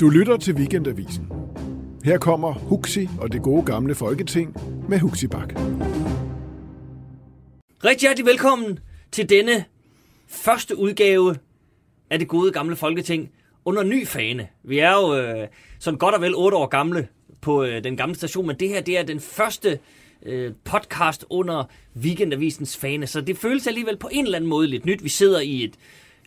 Du lytter til Weekendavisen. Her kommer Huxi og det gode gamle folketing med Huxi Bak. Rigtig hjertelig velkommen til denne første udgave af det gode gamle folketing under ny fane. Vi er jo øh, sådan godt og vel otte år gamle på øh, den gamle station, men det her det er den første øh, podcast under Weekendavisens fane, så det føles alligevel på en eller anden måde lidt nyt. Vi sidder i et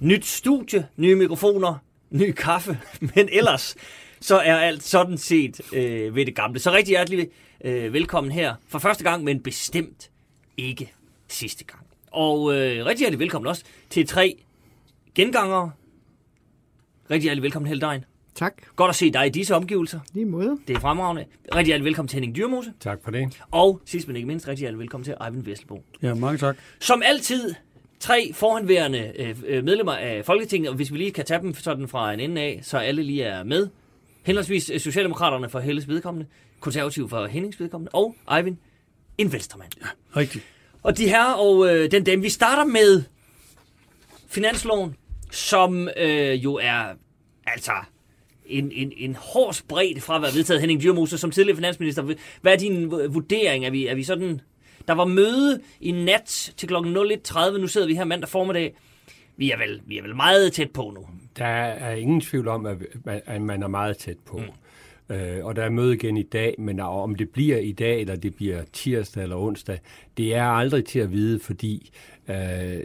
nyt studie, nye mikrofoner, ny kaffe, men ellers så er alt sådan set øh, ved det gamle. Så rigtig hjertelig øh, velkommen her for første gang, men bestemt ikke sidste gang. Og øh, rigtig hjertelig velkommen også til tre gengangere. Rigtig hjertelig velkommen, Heldein. Tak. Godt at se dig i disse omgivelser. Lige måde. Det er fremragende. Rigtig hjertelig velkommen til Henning Dyrmose. Tak for det. Og sidst men ikke mindst, rigtig hjertelig velkommen til Eivind Vesselbo. Ja, mange tak. Som altid, tre forhåndværende øh, øh, medlemmer af Folketinget, og hvis vi lige kan tage dem sådan fra en ende af, så alle lige er med. Henholdsvis øh, Socialdemokraterne for Helles vedkommende, Konservative for Hennings vedkommende, og Eivind, en venstremand. Ja. Rigtigt. Og de her og øh, den dem, vi starter med finansloven, som øh, jo er altså en, en, en hård spredt fra at være vedtaget Henning Dyrmose som tidligere finansminister. Hvad er din vurdering? Er vi, er vi sådan... Der var møde i nat til kl. 01.30. Nu sidder vi her mandag formiddag. Vi er vel, vi er vel meget tæt på nu. Der er ingen tvivl om, at man, er meget tæt på. Mm. Øh, og der er møde igen i dag, men om det bliver i dag, eller det bliver tirsdag eller onsdag, det er aldrig til at vide, fordi øh,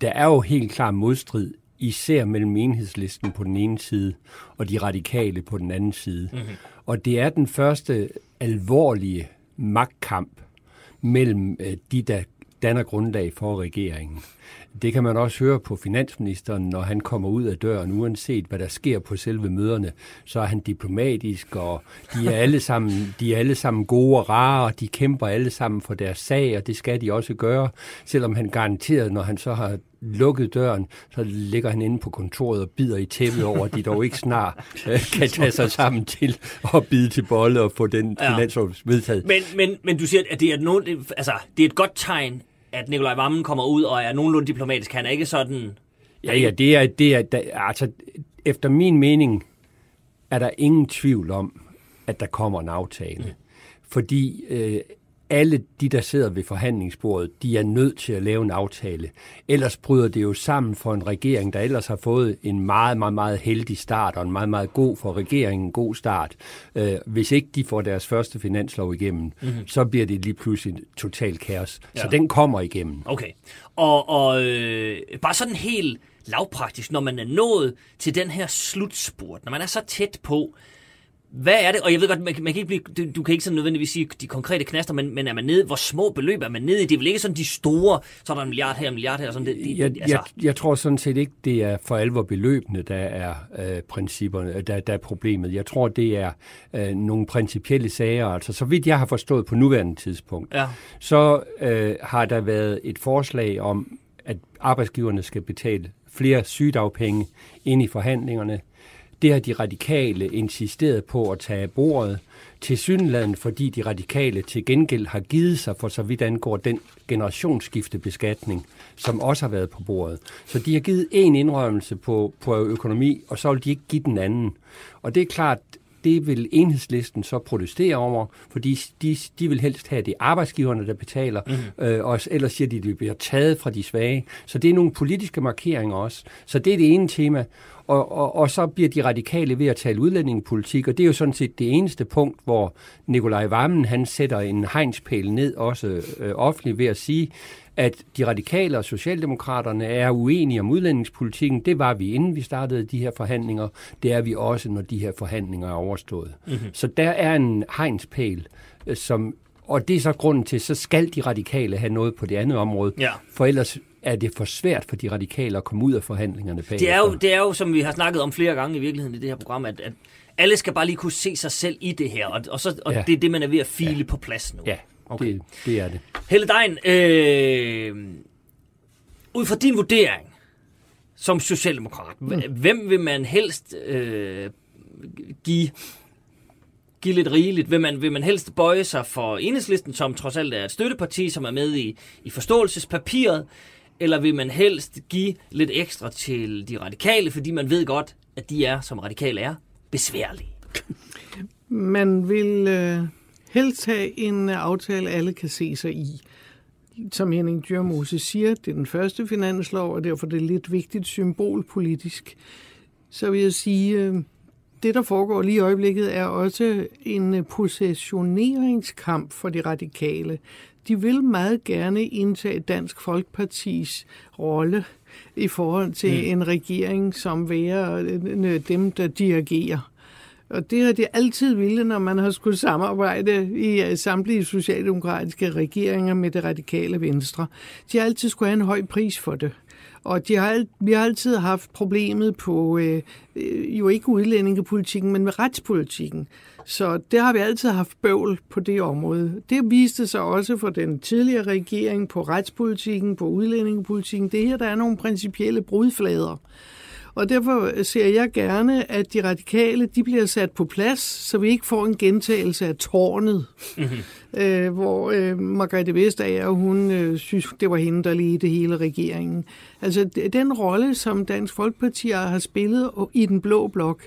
der er jo helt klar modstrid, især mellem enhedslisten på den ene side, og de radikale på den anden side. Mm-hmm. Og det er den første alvorlige magtkamp mellem øh, de, der danner grundlag for regeringen. Det kan man også høre på finansministeren, når han kommer ud af døren, uanset hvad der sker på selve møderne, så er han diplomatisk, og de er alle sammen, de er alle sammen gode og rare, og de kæmper alle sammen for deres sag, og det skal de også gøre, selvom han garanteret, når han så har lukket døren, så ligger han inde på kontoret og bider i tæppet over, at de dog ikke snart øh, kan tage sig sammen til at bide til bolle og få den ja. finanslov vedtaget. Men, men, men du siger, at det er, nogen, altså, det er et godt tegn, at Nikolaj Vammen kommer ud og er nogenlunde diplomatisk. Han er ikke sådan... Ja, ja, det er, det er, altså, efter min mening er der ingen tvivl om, at der kommer en aftale. Mm. Fordi øh, alle de, der sidder ved forhandlingsbordet, de er nødt til at lave en aftale. Ellers bryder det jo sammen for en regering, der ellers har fået en meget, meget, meget heldig start, og en meget, meget god for regeringen, god start. Øh, hvis ikke de får deres første finanslov igennem, mm-hmm. så bliver det lige pludselig total kaos. Ja. Så den kommer igennem. Okay. Og, og øh, bare sådan helt lavpraktisk, når man er nået til den her slutspurt, når man er så tæt på, hvad er det? Og jeg ved godt, man, man kan ikke blive, du, du kan ikke sådan nødvendigvis sige de konkrete knaster, men, men er man nede, hvor små beløb er man nede i? Det er vel ikke sådan de store, så er der en milliard her, en milliard her. Sådan det, det, jeg, altså. jeg, jeg tror sådan set ikke, det er for alvor beløbene, der er øh, principperne, der, der er problemet. Jeg tror, det er øh, nogle principielle sager. Altså, så vidt jeg har forstået på nuværende tidspunkt, ja. så øh, har der været et forslag om, at arbejdsgiverne skal betale flere sygedagpenge ind i forhandlingerne det har de radikale insisteret på at tage af bordet til synland, fordi de radikale til gengæld har givet sig for så vidt angår den generationsskiftebeskatning, som også har været på bordet. Så de har givet en indrømmelse på, på økonomi, og så vil de ikke give den anden. Og det er klart, det vil enhedslisten så protestere over, fordi de, de vil helst have det arbejdsgiverne, der betaler, mm-hmm. øh, og ellers siger de, at det bliver taget fra de svage. Så det er nogle politiske markeringer også. Så det er det ene tema. Og, og, og så bliver de radikale ved at tale udlændingepolitik, og det er jo sådan set det eneste punkt, hvor Nikolaj Vammen han sætter en hegnspæl ned, også øh, offentligt ved at sige, at de radikale og socialdemokraterne er uenige om udlændingspolitikken. Det var vi, inden vi startede de her forhandlinger. Det er vi også, når de her forhandlinger er overstået. Mm-hmm. Så der er en hegnspæl, øh, som og det er så grunden til, så skal de radikale have noget på det andet område, ja. for ellers er det for svært for de radikale at komme ud af forhandlingerne bagefter. Det er, jo, det er jo, som vi har snakket om flere gange i virkeligheden i det her program, at, at alle skal bare lige kunne se sig selv i det her, og, og, så, og ja. det er det, man er ved at file ja. på plads nu. Ja, okay. det, det er det. Helle Dein, øh, ud fra din vurdering som socialdemokrat, mm. hvem vil man helst øh, give give lidt rigeligt? Vil man, vil man helst bøje sig for enhedslisten, som trods alt er et støtteparti, som er med i, i forståelsespapiret? Eller vil man helst give lidt ekstra til de radikale, fordi man ved godt, at de er, som radikale er, besværlige? Man vil øh, helst have en øh, aftale, alle kan se sig i. Som Henning Dyrmose siger, det er den første finanslov, og derfor det er det lidt vigtigt symbolpolitisk. Så vil jeg sige, øh, det, der foregår lige i øjeblikket, er også en øh, positioneringskamp for de radikale. De vil meget gerne indtage Dansk Folkepartis rolle i forhold til mm. en regering, som være øh, dem, der dirigerer. Og det har de altid ville, når man har skulle samarbejde i øh, samtlige socialdemokratiske regeringer med det radikale venstre. De har altid skulle have en høj pris for det. Og de har, vi har altid haft problemet på, øh, øh, jo ikke udlændingepolitikken, men med retspolitikken. Så det har vi altid haft bøvl på det område. Det viste sig også for den tidligere regering på retspolitikken, på udlændingepolitikken. Det her, der er nogle principielle brudflader. Og derfor ser jeg gerne, at de radikale de bliver sat på plads, så vi ikke får en gentagelse af tårnet, mm-hmm. øh, hvor øh, Margrethe Vestager, hun øh, synes, det var hende, der ledte hele regeringen. Altså den rolle, som Dansk Folkeparti har spillet i den blå blok,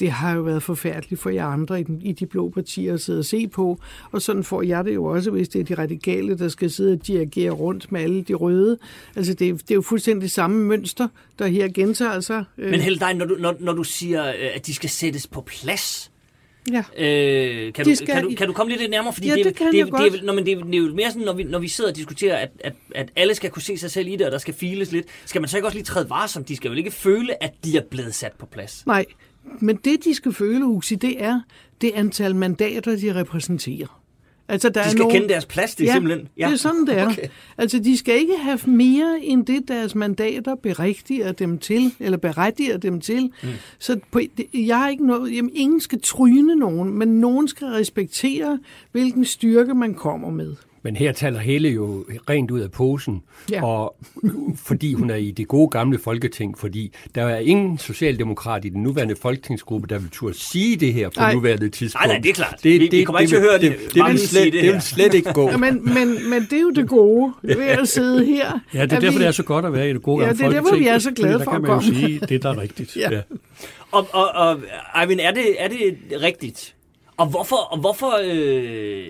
det har jo været forfærdeligt for jer andre i, den, i de blå partier at sidde og se på. Og sådan får jeg det jo også, hvis det er de radikale, der skal sidde og dirigere rundt med alle de røde. Altså det, det er jo fuldstændig samme mønster, der her gentager sig. Men Helle, når du, når, når du siger, øh, at de skal sættes på plads, Ja. Øh, kan, du, skal... kan, du, kan du komme lidt nærmere? Fordi ja, det, det kan det, jeg det, godt. Det, er, når, men det, det er jo mere sådan, når vi, når vi sidder og diskuterer, at, at, at alle skal kunne se sig selv i det, og der skal files lidt. Skal man så ikke også lige træde varsom? De skal vel ikke føle, at de er blevet sat på plads? Nej, men det, de skal føle, Huxi, det er det antal mandater, de repræsenterer. Altså, der de skal er nogen... kende deres plads, det er ja, simpelthen... Ja, det er sådan, det er. Okay. Altså, de skal ikke have mere end det, deres mandater berigtiger dem til, eller berettiger dem til. Mm. Så på, jeg har ikke noget... Jamen, ingen skal tryne nogen, men nogen skal respektere, hvilken styrke man kommer med. Men her taler Helle jo rent ud af posen, ja. og fordi hun er i det gode gamle folketing, fordi der er ingen socialdemokrat i den nuværende folketingsgruppe, der vil turde sige det her på nej. nuværende tidspunkt. Nej, nej, det er klart. Det, vi, det, vi kommer det, ikke til at høre det. Det, det, vil, slet, det, det vil slet ikke gå. Ja, men, men, men det er jo det gode ved at sidde her. Ja, det er derfor, vi... det er så godt at være i det gode gamle folketing. Ja, det er derfor, vi er så glade for at komme. Der kan man jo sige, det der er rigtigt. ja. Ja. Og, og, og Eivind, er det, er det rigtigt? Og hvorfor... Og hvorfor øh,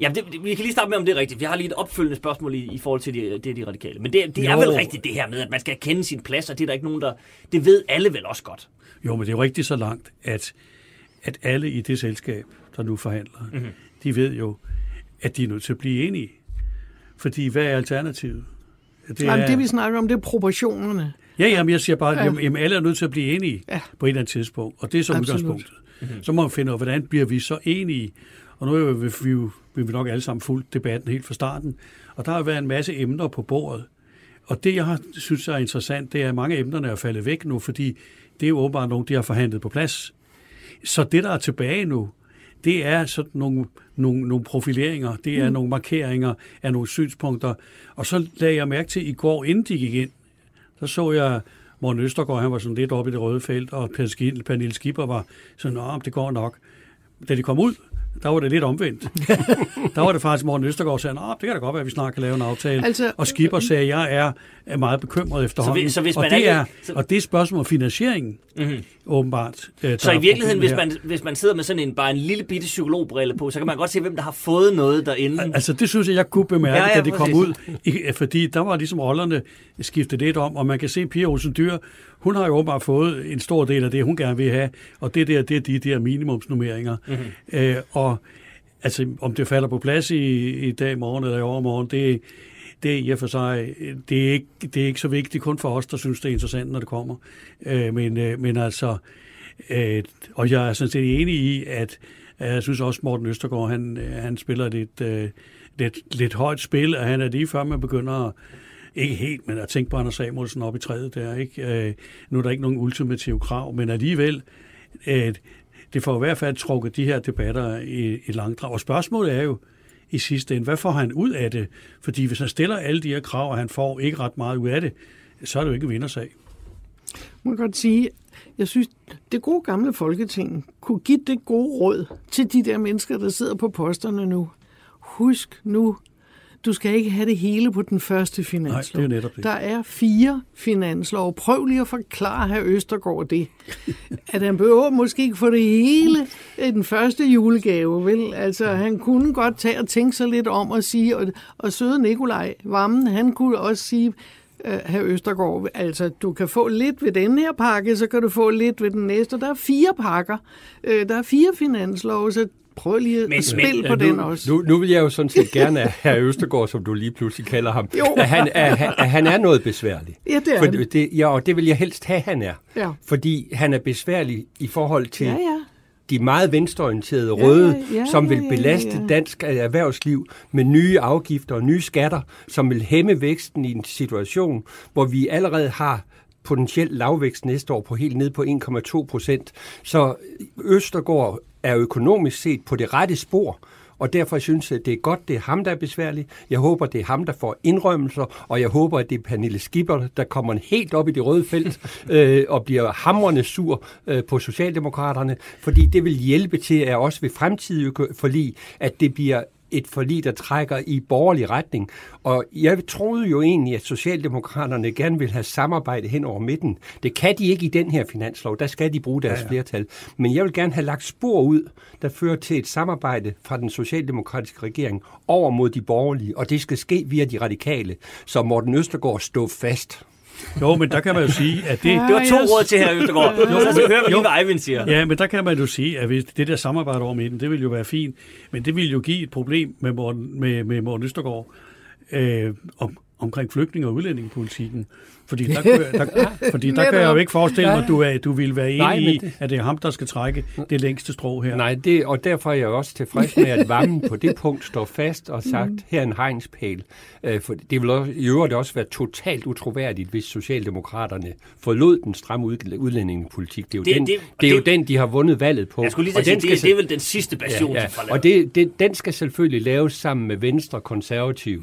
Ja, det, vi kan lige starte med, om det er rigtigt. Vi har lige et opfølgende spørgsmål i, i forhold til de, det, de radikale. Men det, det er vel rigtigt, det her med, at man skal kende sin plads, og det er der ikke nogen, der... Det ved alle vel også godt. Jo, men det er jo rigtigt så langt, at, at alle i det selskab, der nu forhandler, mm-hmm. de ved jo, at de er nødt til at blive enige. Fordi hvad er alternativet? Det, Jamen, er, det vi snakker om, det er proportionerne. Ja, jamen, jeg siger bare, at ja. jamen, alle er nødt til at blive enige ja. på et eller andet tidspunkt. Og det er så Absolut. udgangspunktet. Mm-hmm. Så må man finde ud af, hvordan bliver vi så enige? Og nu er vi jo vi nok alle sammen fuldt debatten helt fra starten. Og der har været en masse emner på bordet. Og det, jeg har, synes er interessant, det er, at mange af emnerne er faldet væk nu, fordi det er jo åbenbart nogle, de har forhandlet på plads. Så det, der er tilbage nu, det er sådan nogle, nogle, nogle profileringer, det er mm. nogle markeringer af nogle synspunkter. Og så lagde jeg mærke til, i går, inden de gik ind, så så jeg Morten Østergaard, han var sådan lidt oppe i det røde felt, og Pernille Skipper var sådan, at det går nok. Da de kom ud, der var det lidt omvendt. der var det faktisk, Morten Østergaard sagde, at det kan da godt være, at vi snart kan lave en aftale. Altså, og Skipper sagde, at jeg er, meget bekymret efterhånden. Så, så hvis man og, det er, så... og det er spørgsmål om finansieringen, mm-hmm. åbenbart. Øh, så i virkeligheden, hvis man, hvis man sidder med sådan en, bare en lille bitte psykologbrille på, så kan man godt se, hvem der har fået noget derinde. Altså det synes jeg, jeg kunne bemærke, ja, ja, da det kom ud. Fordi der var ligesom rollerne skiftet lidt om, og man kan se, Pia Olsen Dyr, hun har jo åbenbart fået en stor del af det, hun gerne vil have, og det der, det er de der minimumsnummeringer. Mm-hmm. Øh, og altså, om det falder på plads i, i dag, morgen eller i overmorgen, det, det er i og for sig, det er, ikke, det er ikke så vigtigt kun for os, der synes, det er interessant, når det kommer. Øh, men, øh, men altså, øh, og jeg er sådan set enig i, at jeg synes også, Morten Østergaard, han, han spiller lidt, øh, lidt, lidt højt spil, og han er lige før, man begynder at ikke helt, men at tænke på Anders Samuelsen op i træet der, ikke? Øh, nu er der ikke nogen ultimative krav, men alligevel, øh, det får i hvert fald trukket de her debatter i, i langdrag. Og spørgsmålet er jo i sidste ende, hvad får han ud af det? Fordi hvis han stiller alle de her krav, og han får ikke ret meget ud af det, så er det jo ikke en vindersag. Man kan godt sige, jeg synes, det gode gamle folketing kunne give det gode råd til de der mennesker, der sidder på posterne nu. Husk nu du skal ikke have det hele på den første finanslov. Nej, det er netop det. Der er fire finanslov. Prøv lige at forklare her Østergaard det. at han behøver måske ikke få det hele i den første julegave, vel? Altså, han kunne godt tage og tænke sig lidt om at sige, og, og søde Nikolaj Vammen, han kunne også sige, uh, herr Østergaard, altså du kan få lidt ved den her pakke, så kan du få lidt ved den næste. Der er fire pakker, uh, der er fire finanslov, så prøv lige at Men- spille men- på Ja, den nu, også. Nu, nu vil jeg jo sådan set gerne have herr Østergaard, som du lige pludselig kalder ham, Jo. at han, at, at han er noget besværlig. Ja, det er For han. det, ja, og det vil jeg helst have, han er. Ja. Fordi han er besværlig i forhold til Ja, ja. de meget venstreorienterede røde, ja, ja, som vil ja, ja, belaste ja. dansk erhvervsliv med nye afgifter og nye skatter, som vil hæmme væksten i en situation, hvor vi allerede har potentielt lavvækst næste år på helt ned på 1,2 procent. Så Østergaard er økonomisk set på det rette spor, og derfor synes jeg, det er godt, det er ham, der er besværlig. Jeg håber, det er ham, der får indrømmelser, og jeg håber, at det er Pernille Skipper, der kommer helt op i det røde felt øh, og bliver hamrende sur øh, på Socialdemokraterne, fordi det vil hjælpe til, at også ved fremtidige forlig, at det bliver et forlig, der trækker i borgerlig retning. Og jeg troede jo egentlig, at Socialdemokraterne gerne vil have samarbejde hen over midten. Det kan de ikke i den her finanslov. Der skal de bruge deres ja, ja. flertal. Men jeg vil gerne have lagt spor ud, der fører til et samarbejde fra den socialdemokratiske regering over mod de borgerlige. Og det skal ske via de radikale, så Morten Østergaard stå fast. Jo, men der kan man jo sige, at det... Det var to råd til her Østergaard. Så skal vi høre, hvad lige, hvad Eivind siger. Ja, men der kan man jo sige, at hvis det der samarbejde over midten, det vil jo være fint, men det vil jo give et problem med Morten, med, med Morten Østergaard øh, om, omkring flygtninge- og udlændingepolitikken. Fordi der, kan jeg- der, fordi der kan jeg jo ikke forestille mig, at du, er, du vil være enig Nej, i, det- at det er ham, der skal trække det længste strå her. Nej, det, og derfor er jeg også tilfreds med, at Vammen på det punkt står fast og sagt, her er en hegnspæl. Øh, For det vil også, i øvrigt også være totalt utroværdigt, hvis Socialdemokraterne forlod den stramme ud- udlændingepolitik. Det er jo, Det- den, det- det, er jo det- den, de har vundet valget på. Jeg skulle lige Og sige, den skal det, det er vel den sidste passion, ja, de ja. får Og det, det, den skal selvfølgelig laves sammen med Venstre, Konservative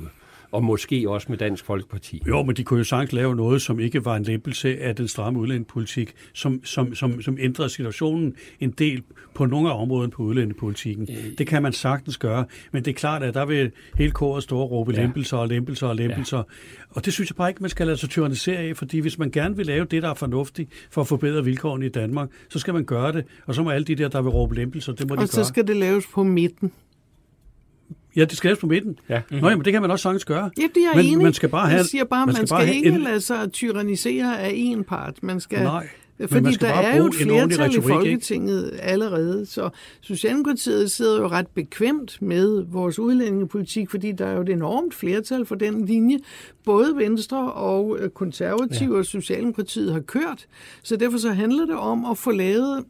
og måske også med Dansk Folkeparti. Jo, men de kunne jo sagtens lave noget, som ikke var en lempelse af den stramme udlændingepolitik, som, som, som, som ændrede situationen en del på nogle af områderne på udlændingepolitikken. Det kan man sagtens gøre, men det er klart, at der vil hele kåret stå og råbe Ja. lempelser og lempelser og lempelser. Ja. Og det synes jeg bare ikke, man skal lade sig tyrannisere af, fordi hvis man gerne vil lave det, der er fornuftigt for at forbedre vilkårene i Danmark, så skal man gøre det. Og så må alle de der, der vil råbe lempelser, det må de Og så gøre. skal det laves på midten. Ja, det skal laves på midten. Ja. Nå, jamen, det kan man også sagtens gøre. Ja, det er jeg Men enig. man skal bare have- jeg siger bare, man, man skal skal, bare have ikke en- lade sig tyrannisere af en part. Man skal, Nej, fordi man skal der bare er jo et flertal i retorik, ikke? Folketinget allerede, så Socialdemokratiet sidder jo ret bekvemt med vores udlændingepolitik, fordi der er jo et enormt flertal for den linje, både Venstre og øh, Konservative ja. og Socialdemokratiet har kørt. Så derfor så handler det om at få lavet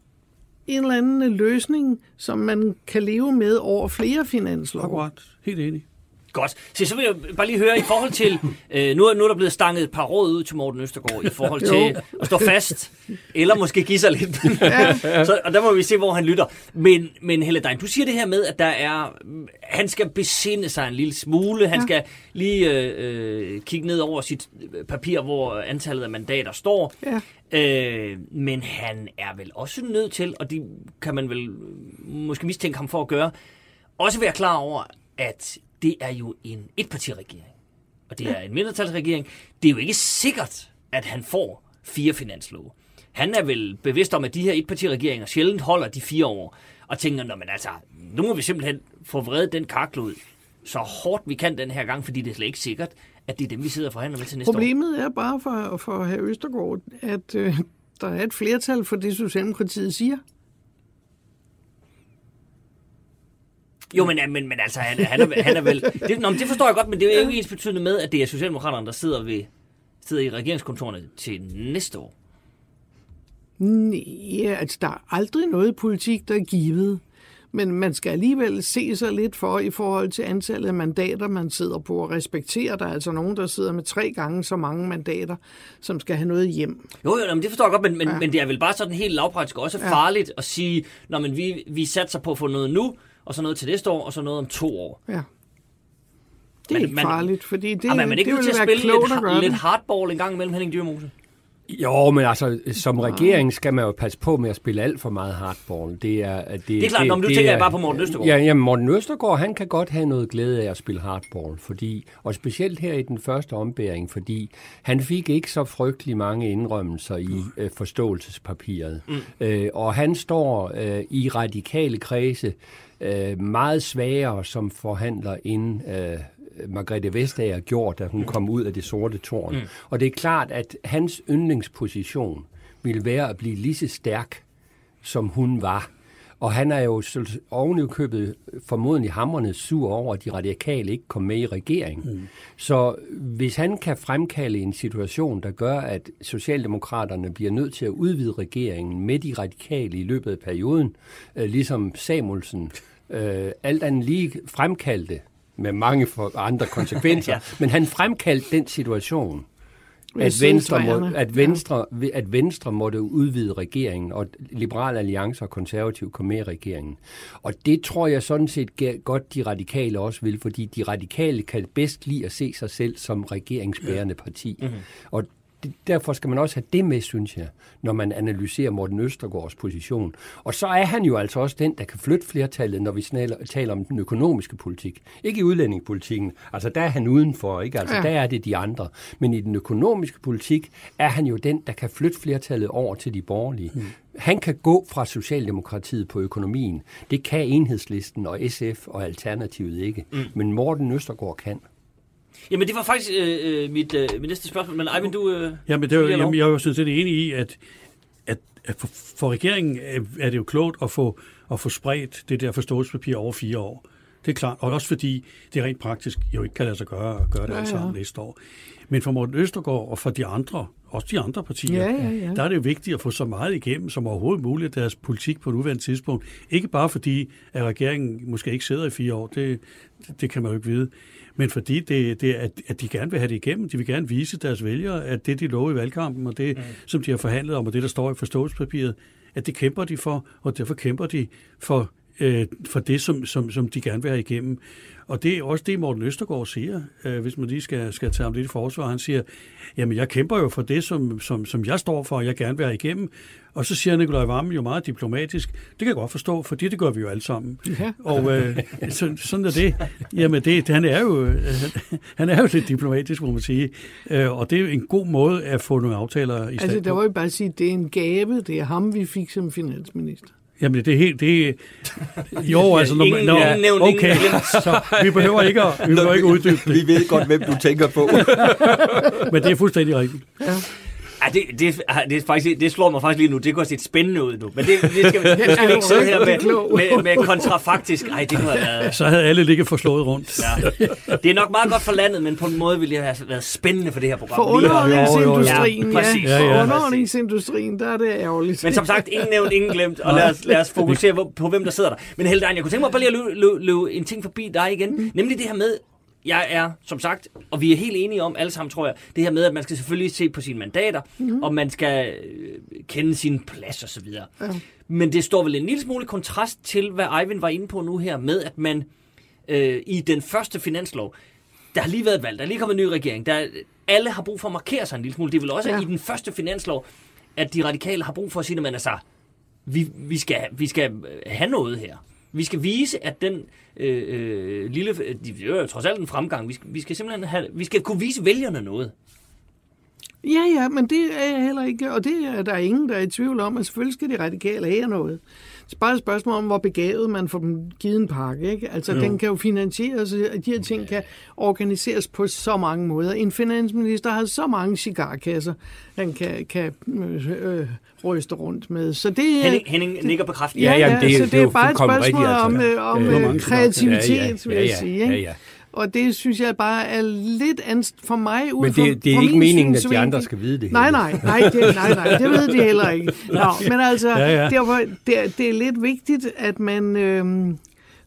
en eller anden løsning, som man kan leve med over flere finanslov. Akkurat. Helt enig. Godt. Så, så vil jeg bare lige høre i forhold til, øh, nu, er, nu er der blevet stanget et par råd ud til Morten Østergaard i forhold til at stå fast, eller måske give sig lidt. så, og der må vi se, hvor han lytter. Men, men Helle Dein, du siger det her med, at der er, han skal besinde sig en lille smule, han Ja. skal lige øh, øh, kigge ned over sit papir, hvor antallet af mandater står. Ja. Øh, men han er vel også nødt til, og det kan man vel måske mistænke ham for at gøre, også være klar over, at det er jo en etpartiregering. Og det er en mindretalsregering. Det er jo ikke sikkert, at han får fire finanslove. Han er vel bevidst om, at de her etpartiregeringer sjældent holder de fire år, og tænker, Nå, men altså, nu må vi simpelthen få vredet den karklud så hårdt vi kan den her gang, fordi det er slet ikke sikkert, at det er dem, vi sidder og forhandler med til næste år. Problemet er bare for, for herr Østergaard, at øh, der er et flertal for det, Socialdemokratiet siger. Jo, men, men, men altså, han, han, er, han er vel... Det, nå, men det forstår jeg godt, men det er jo ikke ens betydende med, at det er Socialdemokraterne, der sidder, ved, sidder i regeringskontorene til næste år. Nej, altså der er aldrig noget politik, der er givet. Men man skal alligevel se sig lidt for i forhold til antallet af mandater, man sidder på og respektere. Der er altså nogen, der sidder med tre gange så mange mandater, som skal have noget hjem. Jo, jo, men det forstår jeg godt, men, men, ja. Ja. men det er vel bare sådan helt lavpraktisk også Ja. farligt at sige, når vi, vi satser på at få noget nu, og så noget til næste år, og så noget om to år. Ja. Det er Men- ikke man- farligt, fordi det, er man ikke det nødt til vil at være spille klogt lidt, at gøre lidt hardball en gang imellem Henning Dyrmose? Jo, men altså, som regering skal man jo passe på med at spille alt for meget hardball. Det er, det, det er klart, det, du det tænker er, bare på Morten Østergaard. Ja, jamen, Morten Østergaard, han kan godt have noget glæde af at spille hardball, fordi, og specielt her i den første ombæring, fordi han fik ikke så frygtelig mange indrømmelser i øh, forståelsespapiret. Mm. Øh, og han står øh, i radikale kredse øh, meget svagere som forhandler end øh, Margrethe Vestager gjort, da hun kom ud af det sorte tårn. Mm. Og det er klart, at hans yndlingsposition ville være at blive lige så stærk, som hun var. Og han er jo ovenikøbet formodentlig hammerne sur over, at de radikale ikke kom med i regeringen. Mm. Så hvis han kan fremkalde en situation, der gør, at Socialdemokraterne bliver nødt til at udvide regeringen med de radikale i løbet af perioden, øh, ligesom Samuelsen øh, alt andet lige fremkaldte med mange for andre konsekvenser. ja. Men han fremkaldte den situation, at Venstre, må, at, Venstre, at Venstre måtte udvide regeringen, og Liberale Alliance og Konservativ kom med i regeringen. Og det tror jeg sådan set godt de radikale også vil, fordi de radikale kan bedst lide at se sig selv som regeringsbærende parti. Mm-hmm. Og derfor skal man også have det med, synes jeg, når man analyserer Morten Østergaards position. Og så er han jo altså også den, der kan flytte flertallet, når vi taler om den økonomiske politik. Ikke i udlændingepolitikken. Altså, der er han udenfor, ikke? Altså, ja. der er det de andre. Men i den økonomiske politik er han jo den, der kan flytte flertallet over til de borgerlige. Mm. Han kan gå fra Socialdemokratiet på økonomien. Det kan enhedslisten og SF og Alternativet ikke. Mm. Men Morten Østergaard kan. Jamen, det var faktisk øh, øh, mit, øh, mit næste spørgsmål, men Eivind, du... Øh, jamen, det var, jamen, jeg er jo sådan set enig i, at, at, at for, for regeringen er det jo klogt at få, at få spredt det der forståelsespapir over fire år. Det er klart, og også fordi det rent praktisk jo ikke kan lade sig gøre at gøre det ja, alt sammen ja. næste år. Men for Morten Østergaard og for de andre, også de andre partier, ja, ja, ja. der er det jo vigtigt at få så meget igennem som overhovedet muligt deres politik på et uværende tidspunkt. Ikke bare fordi, at regeringen måske ikke sidder i fire år, det, det kan man jo ikke vide, men fordi det, det er, at de gerne vil have det igennem. De vil gerne vise deres vælgere, at det, de lovede i valgkampen, og det, mm. som de har forhandlet om, og det, der står i forståelsespapiret, at det kæmper de for, og derfor kæmper de for, øh, for det, som, som, som de gerne vil have igennem. Og det er også det, Morten Østergaard siger, øh, hvis man lige skal, skal tage ham lidt i forsvar. Han siger, jamen jeg kæmper jo for det, som, som, som jeg står for, og jeg gerne vil have igennem. Og så siger Nikolaj Vammen jo meget diplomatisk, det kan jeg godt forstå, for det gør vi jo alle sammen. Ja. Og øh, så, sådan er det. Jamen det, han er jo øh, han er jo lidt diplomatisk, må man sige. Øh, og det er jo en god måde at få nogle aftaler i stand Altså der var jo bare at sige, det er en gave, det er ham, vi fik som finansminister. Jamen, det er helt... Det er, jo, altså... Når, ingen, når, ingen okay, så vi behøver ikke at, vi behøver ikke uddybe det. Vi ved godt, hvem du tænker på. Men det er fuldstændig rigtigt. Ja. Ja, det, det, det, er faktisk, det slår mig faktisk lige nu. Det kunne se spændende ud nu. Men det, det skal, vi, skal vi ikke sidde her med, med, med kontrafaktisk. Ej, det kunne have været... Så havde alle ligget forslået rundt. Ja. Det er nok meget godt for landet, men på en måde ville det have været spændende for det her program. For underholdningsindustrien, ja. Præcis. Ja, ja. For underholdningsindustrien, der er det ærgerligt. Men som sagt, ingen nævnt, ingen glemt. Og lad os, lad os fokusere på, på, hvem der sidder der. Men Heldein, jeg kunne tænke mig bare lige at løbe, løbe en ting forbi dig igen. Mm. Nemlig det her med, jeg er, som sagt, og vi er helt enige om alle sammen, tror jeg, det her med, at man skal selvfølgelig se på sine mandater, mm-hmm. og man skal øh, kende sin plads og så videre. Ja. Men det står vel en lille smule kontrast til, hvad Eivind var inde på nu her, med at man øh, i den første finanslov, der har lige været valgt, der er lige kommet en ny regering, der alle har brug for at markere sig en lille smule. Det er vel også ja. i den første finanslov, at de radikale har brug for at sige, at man er så, vi, vi, skal, vi skal have noget her. Vi skal vise, at den øh, øh, lille... Øh, det er jo trods alt en fremgang. Vi skal, vi skal simpelthen have, vi skal kunne vise vælgerne noget. Ja, ja, men det er jeg heller ikke, og det er der ingen, der er i tvivl om, at selvfølgelig skal de radikale have noget. Det er bare et spørgsmål om, hvor begavet man får dem givet en pakke. Ikke? Altså, jo. den kan jo finansieres, og de her ting kan organiseres på så mange måder. En finansminister har så mange cigarkasser, han kan, kan øh, øh, ryste rundt med. Så det, Henning, Henning nikker på kraft. Ja, ja, ja, det, så det, det er bare et spørgsmål altså. om, øh, om ja, kreativitet, ja, ja, vil jeg ja, sige. Ikke? Ja, ja. Og det synes jeg bare er lidt anst for mig. Ud men det, det er ikke meningen, at de andre skal vide det. Nej, nej, nej, det, nej, nej, det ved de heller ikke. Nå, men altså, ja, ja. Derfor, det, det er lidt vigtigt, at man øh,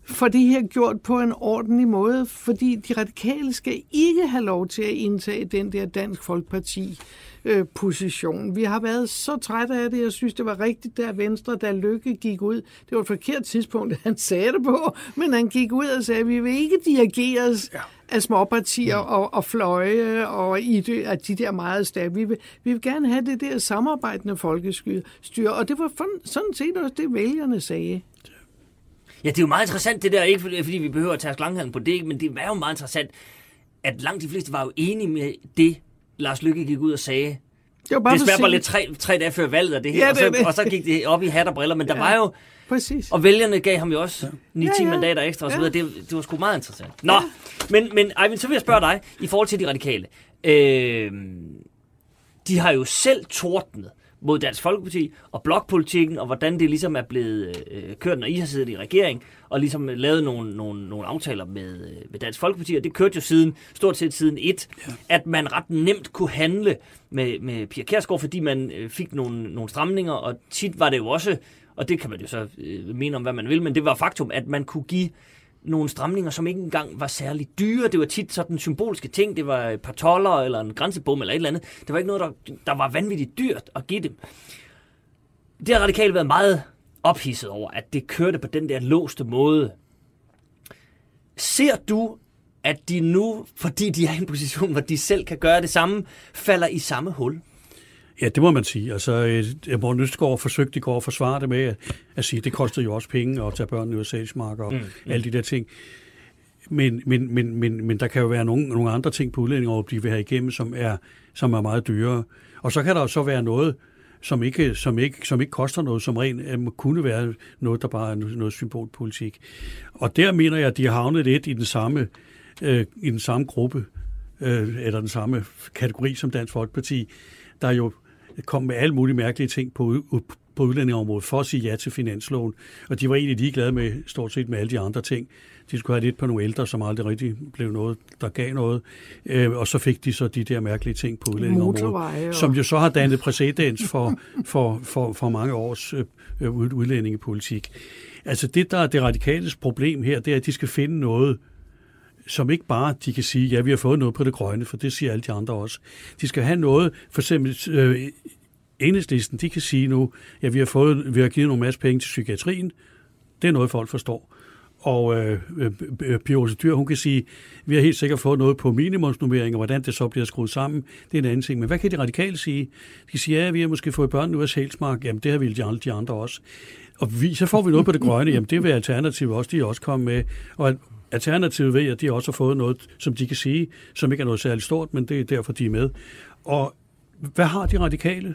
får det her gjort på en ordentlig måde, fordi de radikale skal ikke have lov til at indtage den der Dansk Folkeparti øh, position. Vi har været så trætte af det. Jeg synes, det var rigtigt, der Venstre, da Lykke gik ud. Det var et forkert tidspunkt, han sagde det på, men han gik ud og sagde, at vi vil ikke dirigeres ja. af småpartier mm. og, og fløje og i det, af de der meget stærke. Vi vil, vi vil gerne have det der samarbejdende folkestyre, og det var sådan set også det, vælgerne sagde. Ja, det er jo meget interessant det der, ikke fordi, fordi vi behøver at tage langhalm på det, men det er jo meget interessant, at langt de fleste var jo enige med det, Lars Lykke gik ud og sagde. Det var bare det bare lidt tre, tre dage før valget, og det, her, ja, det, og, så, det. og så gik det op i hat og briller, men der ja, var jo... Præcis. Og vælgerne gav ham jo også 9-10 ja, ja. mandater ekstra og så videre. Det, det var sgu meget interessant. Nå, ja. men, men Eivind, så vil jeg spørge dig, i forhold til de radikale. Øh, de har jo selv tordnet mod Dansk Folkeparti og blokpolitikken, og hvordan det ligesom er blevet øh, kørt, når I har siddet i regering, og ligesom lavet nogle, nogle, nogle aftaler med, øh, med Dansk Folkeparti, og det kørte jo siden, stort set siden et, ja. at man ret nemt kunne handle med, med Pia Kærsgaard, fordi man øh, fik nogle, nogle stramninger, og tit var det jo også, og det kan man jo så øh, mene om, hvad man vil, men det var faktum, at man kunne give nogle stramninger, som ikke engang var særlig dyre. Det var tit sådan symbolske ting. Det var et par toller eller en grænsebom eller et eller andet. Det var ikke noget, der, der var vanvittigt dyrt at give dem. Det har radikalt været meget ophidset over, at det kørte på den der låste måde. Ser du, at de nu, fordi de er i en position, hvor de selv kan gøre det samme, falder i samme hul? Ja, det må man sige. Altså, øh, Morten Østgaard forsøgte i går at forsvare det med at, at sige, at det kostede jo også penge at tage børnene ud af salgsmarker og mm, mm. alle de der ting. Men, men, men, men, men der kan jo være nogle, nogle andre ting på udlændingeåret, de vil have igennem, som er, som er meget dyrere. Og så kan der jo så være noget, som ikke, som ikke, som ikke koster noget, som rent øh, kunne være noget, der bare er noget symbolpolitik. Og der mener jeg, at de har havnet lidt i den samme, øh, i den samme gruppe, øh, eller den samme kategori som Dansk Folkeparti, der jo kom med alle mulige mærkelige ting på, på udlændingeområdet for at sige ja til finansloven. Og de var egentlig ligeglade med stort set med alle de andre ting. De skulle have lidt på nogle ældre, som aldrig rigtig blev noget, der gav noget. Øh, og så fik de så de der mærkelige ting på udlændingeområdet, og... som jo så har dannet præcedens for, for, for, for mange års øh, udlændingepolitik. Altså det, der er det radikales problem her, det er, at de skal finde noget, som ikke bare de kan sige, ja, vi har fået noget på det grønne, for det siger alle de andre også. De skal have noget, for eksempel øh, enhedslisten, de kan sige nu, ja, vi har, fået, vi har givet nogle masse penge til psykiatrien. Det er noget, folk forstår. Og øh, øh, øh, øh Pia Dyr, hun kan sige, vi har helt sikkert fået noget på minimumsnummering, og hvordan det så bliver skruet sammen, det er en anden ting. Men hvad kan de radikale sige? De kan sige, ja, vi har måske fået børn ud af Sjælsmark. Jamen, det har vi de andre også. Og vi, så får vi noget på det grønne. Jamen, det vil Alternativ også, de også komme med. Og Alternativet ved, at de også har fået noget, som de kan sige, som ikke er noget særligt stort, men det er derfor, de er med. Og hvad har de radikale?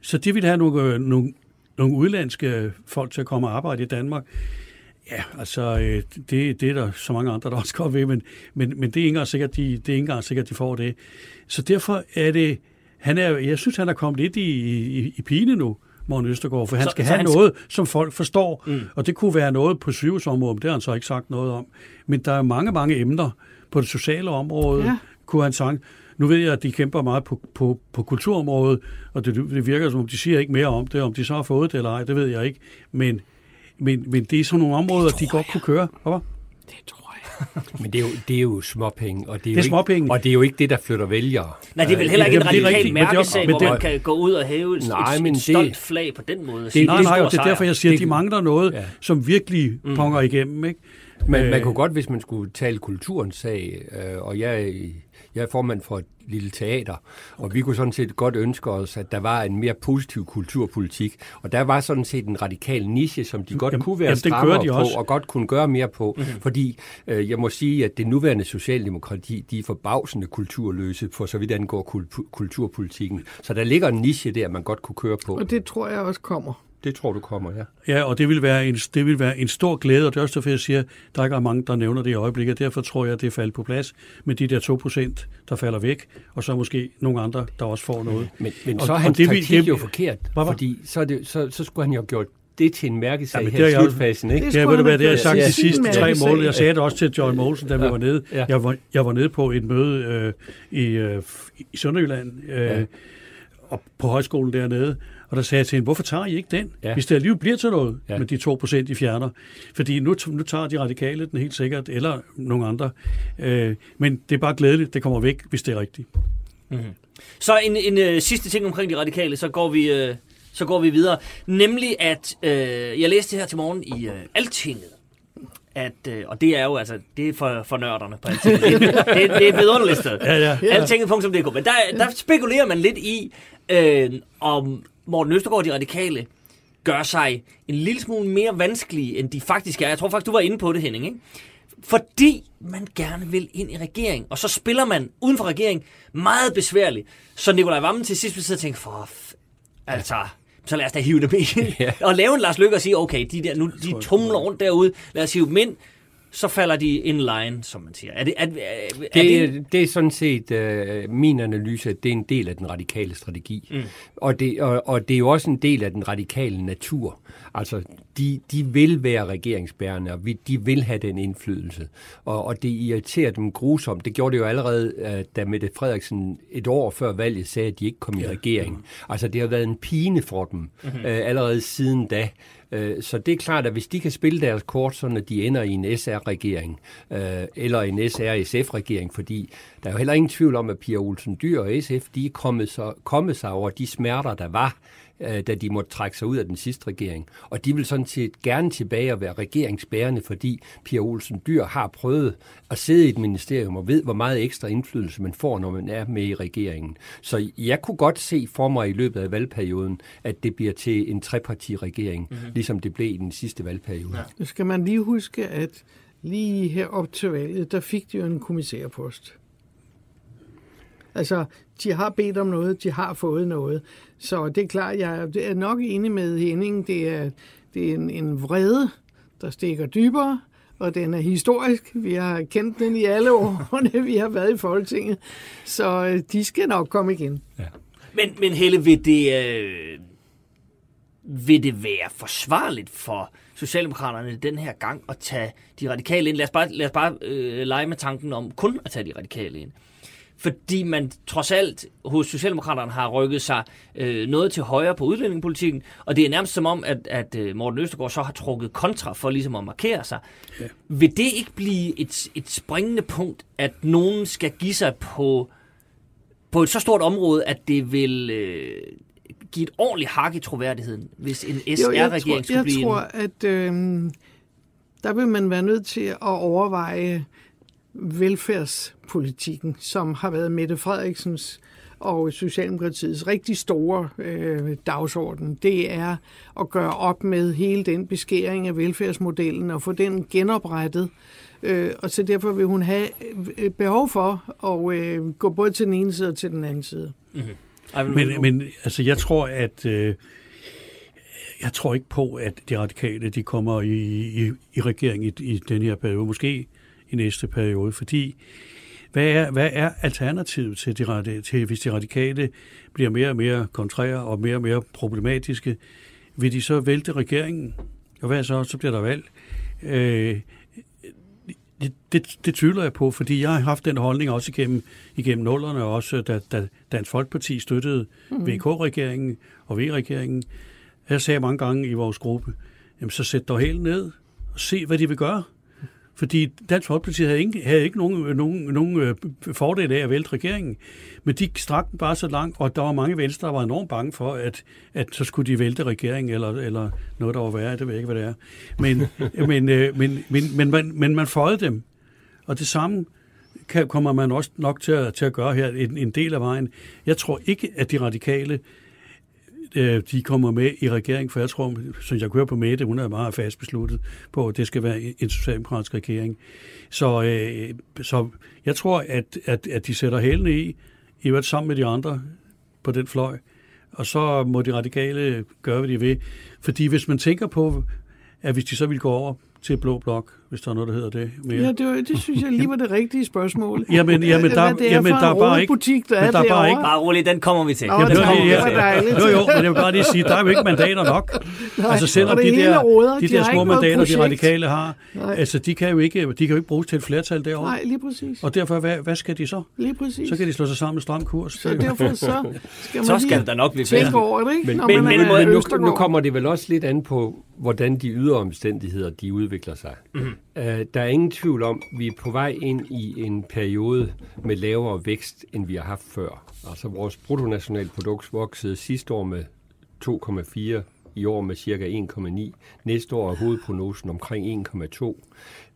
Så de vil have nogle, øh, nogle, nogle udlandske folk til at komme og arbejde i Danmark. Ja, altså, øh, det, det er der så mange andre, der også går ved, men, men, men det er ikke engang sikkert, de, det er ikke engang sikkert, de får det. Så derfor er det, han er, jeg synes, han er kommet lidt i, i, i pine nu. Morten Østergaard, for han så, skal så have han... noget, som folk forstår. Mm. Og det kunne være noget på sygehusområdet, det har han så ikke sagt noget om. Men der er mange, mange emner på det sociale område, ja. kunne han sagt. Nu ved jeg, at de kæmper meget på, på, på kulturområdet, og det, det virker som om, de siger ikke mere om det. Om de så har fået det eller ej, det ved jeg ikke. Men, men, men det er sådan nogle områder, de godt kunne køre. Hvorfor? Det tror Men det er jo, det er jo småpenge, og det er, det er jo ikke, og det er jo ikke det, der flytter vælgere. Nej, det er vel heller ikke en radikal mærkesag, hvor man kan gå ud og hæve et, nej, men et stolt det, flag på den måde. Det, nej, nej, og det er derfor, jeg siger, at de mangler noget, ja. som virkelig mm. ponger igennem. Ikke? Men man øh. kunne godt, hvis man skulle tale kulturens sag, øh, og jeg jeg er formand for et lille teater, og okay. vi kunne sådan set godt ønske os, at der var en mere positiv kulturpolitik. Og der var sådan set en radikal niche, som de godt jamen, kunne være strammere de på, også. og godt kunne gøre mere på. Mm-hmm. Fordi øh, jeg må sige, at det nuværende socialdemokrati, de er forbavsende kulturløse, for så vidt angår kulturpolitikken. Så der ligger en niche der, man godt kunne køre på. Og det tror jeg også kommer. Det tror du kommer, ja. Ja, og det vil være en, det vil være en stor glæde, og det er også derfor, jeg siger, der er ikke mange, der nævner det i øjeblikket. Derfor tror jeg, at det er faldet på plads med de der 2 procent, der falder væk, og så måske nogle andre, der også får noget. Men, men og, så er hans det, taktik det, jo forkert, Hvorfor? fordi så, det, så, så skulle han jo have gjort det til en mærkesag ja, her i slutfasen, ikke? Det, ja, ved du hvad, det har jeg sagt de sidste tre måneder. Jeg sagde det også til John Moulson, da vi var nede. Jeg var, jeg var nede på et møde øh, i, øh, i Sønderjylland, øh, ja. og på højskolen dernede, og der sagde jeg til hende, hvorfor tager I ikke den, ja. hvis det alligevel bliver til noget ja. med de 2% I fjerner? Fordi nu, nu tager de radikale den helt sikkert, eller nogle andre. Øh, men det er bare glædeligt, det kommer væk, hvis det er rigtigt. Mm-hmm. Så en, en uh, sidste ting omkring de radikale, så går vi, uh, så går vi videre. Nemlig at, uh, jeg læste her til morgen i uh, Altinget, at, øh, og det er jo altså, det er for, for nørderne på altinget. Det, det, det er vidunderligt sted. Ja, ja. Altinget.dk. Men der, der spekulerer man lidt i, øh, om Morten Østergaard og de radikale gør sig en lille smule mere vanskelige, end de faktisk er. Jeg tror faktisk, du var inde på det, Henning. Ikke? Fordi man gerne vil ind i regering, og så spiller man uden for regering meget besværligt. Så Nikolaj Vammen til sidst vil sidde og tænke, for altså, så lad os da hive dem ind. Ja. og lave en Lars Lykke og sige, okay, de der, nu, de tumler rundt derude, lad os hive dem ind, så falder de in line, som man siger. Er det, er, er, er det, det, det er sådan set uh, min analyse, at det er en del af den radikale strategi. Mm. Og, det, og, og det er jo også en del af den radikale natur. Altså, de, de vil være regeringsbærende, og de vil have den indflydelse. Og, og det irriterer dem grusomt. Det gjorde det jo allerede, uh, da Mette Frederiksen et år før valget sagde, at de ikke kom i regering. Altså, det har været en pine for dem mm-hmm. uh, allerede siden da. Øh, så det er klart, at hvis de kan spille deres kort, så når de ender i en SR-regering, øh, eller en SR-SF-regering, fordi der er jo heller ingen tvivl om, at Pia Olsen Dyr og SF, de er kommet, så, kommet sig over de smerter, der var øh, da de måtte trække sig ud af den sidste regering. Og de vil sådan set gerne tilbage og være regeringsbærende, fordi Pia Olsen Dyr har prøvet at sidde i et ministerium og ved, hvor meget ekstra indflydelse man får, når man er med i regeringen. Så jeg kunne godt se for mig i løbet af valgperioden, at det bliver til en trepartiregering, mm-hmm. ligesom det blev i den sidste valgperiode. Ja. Nu skal man lige huske, at lige her op til valget, der fik de jo en kommissærpost. Altså, de har bedt om noget, de har fået noget. Så det er klart, jeg er nok enig med Henning. Det er, det er en, en vrede, der stikker dybere, og den er historisk. Vi har kendt den i alle årene, vi har været i Folketinget. Så øh, de skal nok komme igen. Ja. Men, men Helle, vil det, øh, vil det være forsvarligt for Socialdemokraterne den her gang at tage de radikale ind? Lad os bare, lad os bare øh, lege med tanken om kun at tage de radikale ind fordi man trods alt hos Socialdemokraterne har rykket sig øh, noget til højre på udlændingepolitikken, og det er nærmest som om, at, at øh, Morten Østergaard så har trukket kontra for ligesom at markere sig. Ja. Vil det ikke blive et, et springende punkt, at nogen skal give sig på, på et så stort område, at det vil øh, give et ordentligt hak i troværdigheden, hvis en SR-regering skulle blive... Jeg tror, at øh, der vil man være nødt til at overveje velfærdspolitikken, som har været Mette Frederiksens og Socialdemokratiets rigtig store øh, dagsorden, det er at gøre op med hele den beskæring af velfærdsmodellen og få den genoprettet. Øh, og så derfor vil hun have øh, behov for at øh, gå både til den ene side og til den anden side. Mm-hmm. Men, men altså, jeg tror, at øh, jeg tror ikke på, at de radikale de kommer i, i, i regering i, i den her periode. Måske i næste periode, fordi hvad er, hvad er alternativet til, de, til, hvis de radikale bliver mere og mere kontrære og mere og mere problematiske? Vil de så vælte regeringen? Og hvad så? Så bliver der valg. Øh, det, det, det tvivler jeg på, fordi jeg har haft den holdning også igennem, igennem nullerne, også da, da Dansk Folkeparti støttede mm. VK-regeringen og V-regeringen. Jeg sagde mange gange i vores gruppe, jamen så sæt dig helt ned og se, hvad de vil gøre. Fordi Dansk Folkeparti havde ikke, havde ikke nogen, nogen, nogen øh, fordel af at vælte regeringen. Men de strakte den bare så langt, og der var mange venstre, der var enormt bange for, at, at så skulle de vælte regeringen, eller, eller noget, der var værre. Det ved jeg ikke, hvad det er. Men, men, øh, men, men, men, man, men man føjede dem. Og det samme kan, kommer man også nok til at, til at gøre her en, en del af vejen. Jeg tror ikke, at de radikale øh, de kommer med i regeringen, for jeg tror, som jeg kører på Mette, hun er meget fast besluttet på, at det skal være en socialdemokratisk regering. Så, øh, så jeg tror, at, at, at de sætter hælene i, i hvert sammen med de andre på den fløj, og så må de radikale gøre, hvad de vil. Fordi hvis man tænker på, at hvis de så vil gå over til Blå Blok, hvis der er noget, der hedder det. Mere. Ja, det, var, det synes jeg lige var det rigtige spørgsmål. jamen, jamen, der, det er jamen, der er bare ikke... Butik, der er, der er bare ikke... Bare roligt, den kommer vi til. Nå, jamen, den kommer ja, ja. Jo, jo, men jeg vil bare lige sige, der er jo ikke mandater nok. Nej, altså selvom de der, råder, de, de der små mandater, de radikale har, Nej. altså de kan, jo ikke, de kan jo ikke bruges til et flertal derovre. Nej, lige præcis. Og derfor, hvad, hvad skal de så? Lige præcis. Så kan de slå sig sammen med stram kurs. Så derfor så skal man så skal der nok blive tænke over det, ikke? Men, men, men, nu, nu kommer det vel også lidt an på, hvordan de ydre omstændigheder de udvikler sig. Mm-hmm. Der er ingen tvivl om, at vi er på vej ind i en periode med lavere vækst, end vi har haft før. Altså vores bruttonationalprodukt voksede sidste år med 2,4 i år med cirka 1,9. Næste år er hovedprognosen omkring 1,2.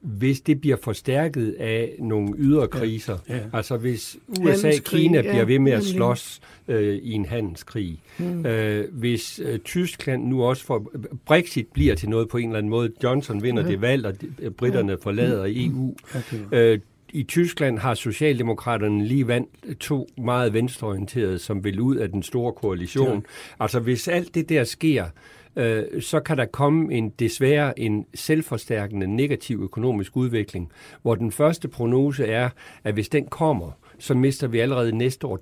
Hvis det bliver forstærket af nogle ydre kriser, ja, ja. altså hvis USA og Kina ja, bliver ved med at slås øh, i en handelskrig, mm. øh, hvis øh, Tyskland nu også får... Brexit bliver til noget på en eller anden måde. Johnson vinder ja. det valg, og de, britterne forlader EU. Okay. Øh, i Tyskland har Socialdemokraterne lige vandt to meget venstreorienterede, som vil ud af den store koalition. Ja. Altså hvis alt det der sker, øh, så kan der komme en desværre en selvforstærkende negativ økonomisk udvikling, hvor den første prognose er, at hvis den kommer, så mister vi allerede næste år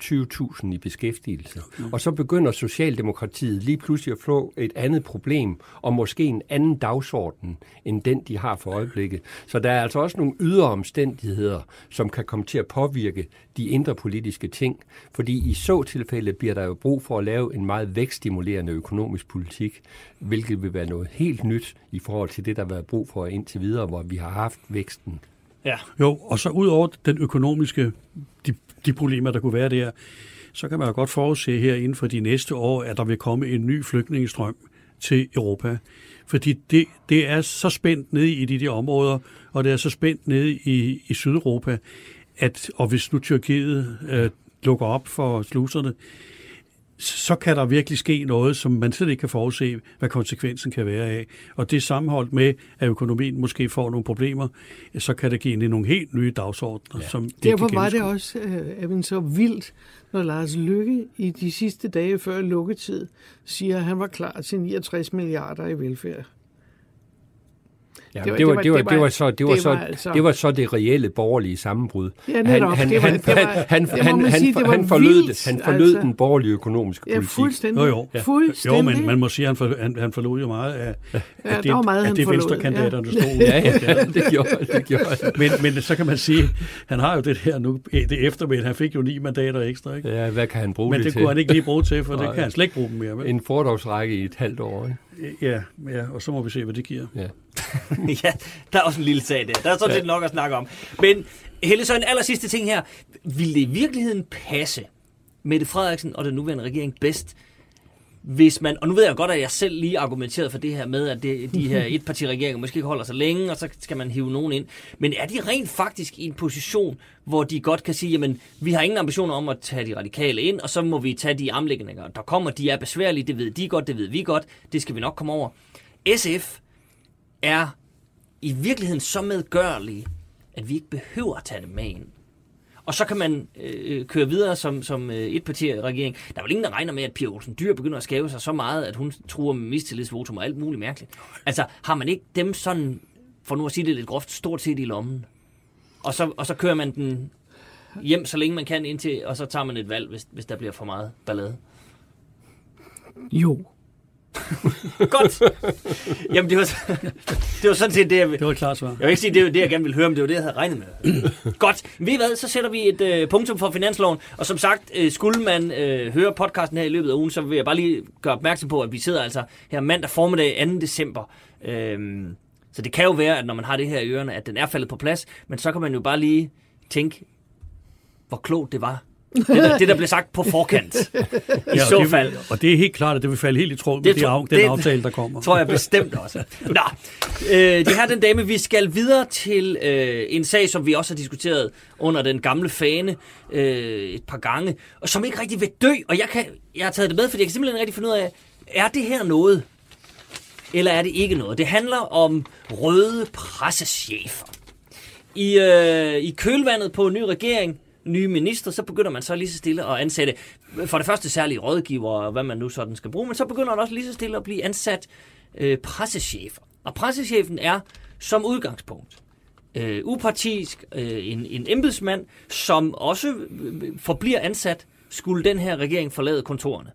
20.000 i beskæftigelse. Mm. Og så begynder Socialdemokratiet lige pludselig at få et andet problem, og måske en anden dagsorden, end den, de har for øjeblikket. Så der er altså også nogle ydre omstændigheder, som kan komme til at påvirke de indre politiske ting. Fordi i så tilfælde bliver der jo brug for at lave en meget vækststimulerende økonomisk politik, hvilket vil være noget helt nyt i forhold til det, der har været brug for indtil videre, hvor vi har haft væksten Ja. Jo, og så ud over den økonomiske, de, de problemer, der kunne være der, så kan man jo godt forudse her inden for de næste år, at der vil komme en ny flygtningestrøm til Europa. Fordi det, det er så spændt nede i de de områder, og det er så spændt nede i, i Sydeuropa, at, og hvis nu Tyrkiet øh, lukker op for sluserne, så kan der virkelig ske noget, som man slet ikke kan forudse, hvad konsekvensen kan være af. Og det sammenholdt med, at økonomien måske får nogle problemer, så kan det give nogle helt nye dagsordner. Ja. Som Derfor var det også øh, så vildt, når Lars Lykke i de sidste dage før lukketid siger, at han var klar til 69 milliarder i velfærd. Ja, det, var, det, var, det, var, det, var, så, det, var, så, altså... det var så det reelle borgerlige sammenbrud. Ja, netop. Han, han, han, han, han, han, han forlød, han forlød altså. den borgerlige økonomiske politik. Ja, fuldstændig. Jo, jo. Ja. fuldstændig. jo men man må sige, at han, for, han, han forlod jo meget af, ja, af det, meget, af det venstrekandidaterne ja. stod ja, ja, ja, det gjorde, det gjorde men, men så kan man sige, han har jo det her nu, det eftermiddag, han fik jo ni mandater ekstra. Ikke? Ja, hvad kan han bruge men det, det til? kunne han ikke lige bruge til, for det kan han slet ikke bruge dem mere. Vel? En fordagsrække i et halvt år, ikke? Ja, ja, og så må vi se, hvad det giver. Ja, ja der er også en lille sag der. Der er sådan set ja. nok at snakke om. Men Helle, så en aller sidste ting her. Vil det i virkeligheden passe Mette Frederiksen og den nuværende regering bedst, hvis man, og nu ved jeg godt, at jeg selv lige argumenteret for det her med, at det, de her etpartiregeringer måske ikke holder sig længe, og så skal man hive nogen ind. Men er de rent faktisk i en position, hvor de godt kan sige, jamen, vi har ingen ambitioner om at tage de radikale ind, og så må vi tage de armlægninger, der kommer. De er besværlige, det ved de godt, det ved vi godt, det skal vi nok komme over. SF er i virkeligheden så medgørlige, at vi ikke behøver at tage det med ind. Og så kan man øh, øh, køre videre som, som øh, et regering. Der er vel ingen, der regner med, at Pia Olsen Dyr begynder at skæve sig så meget, at hun truer med mistillidsvotum og alt muligt mærkeligt. Altså, har man ikke dem sådan, for nu at sige det lidt groft, stort set i lommen? Og så, og så kører man den hjem, så længe man kan indtil, og så tager man et valg, hvis, hvis der bliver for meget ballade? Jo. Godt. Jamen, det var, det var sådan set det, jeg... Det var et klart svar. Jeg vil ikke sige, det var det, jeg gerne ville høre, men det var det, jeg havde regnet med. Godt. Ved I hvad, så sætter vi et øh, punktum for finansloven. Og som sagt, øh, skulle man øh, høre podcasten her i løbet af ugen, så vil jeg bare lige gøre opmærksom på, at vi sidder altså her mandag formiddag 2. december. Øhm, så det kan jo være, at når man har det her i ørerne, at den er faldet på plads. Men så kan man jo bare lige tænke, hvor klogt det var det der, det, der blev sagt på forkant. I ja, så det, fald. Og det er helt klart, at det vil falde helt i tråd med det, af, den det, aftale, der kommer. tror jeg bestemt også. Nå, øh, det her den dame, vi skal videre til øh, en sag, som vi også har diskuteret under den gamle fane øh, et par gange, og som ikke rigtig vil dø. Og jeg, kan, jeg har taget det med, fordi jeg kan simpelthen rigtig finde ud af, er det her noget? Eller er det ikke noget? Det handler om røde pressechefer. I, øh, I kølvandet på en ny regering, nye minister, så begynder man så lige så stille at ansætte, for det første særlige rådgiver, hvad man nu sådan skal bruge, men så begynder man også lige så stille at blive ansat øh, pressechefer. Og pressechefen er som udgangspunkt øh, upartisk, øh, en, en embedsmand, som også øh, forbliver ansat, skulle den her regering forlade kontorerne.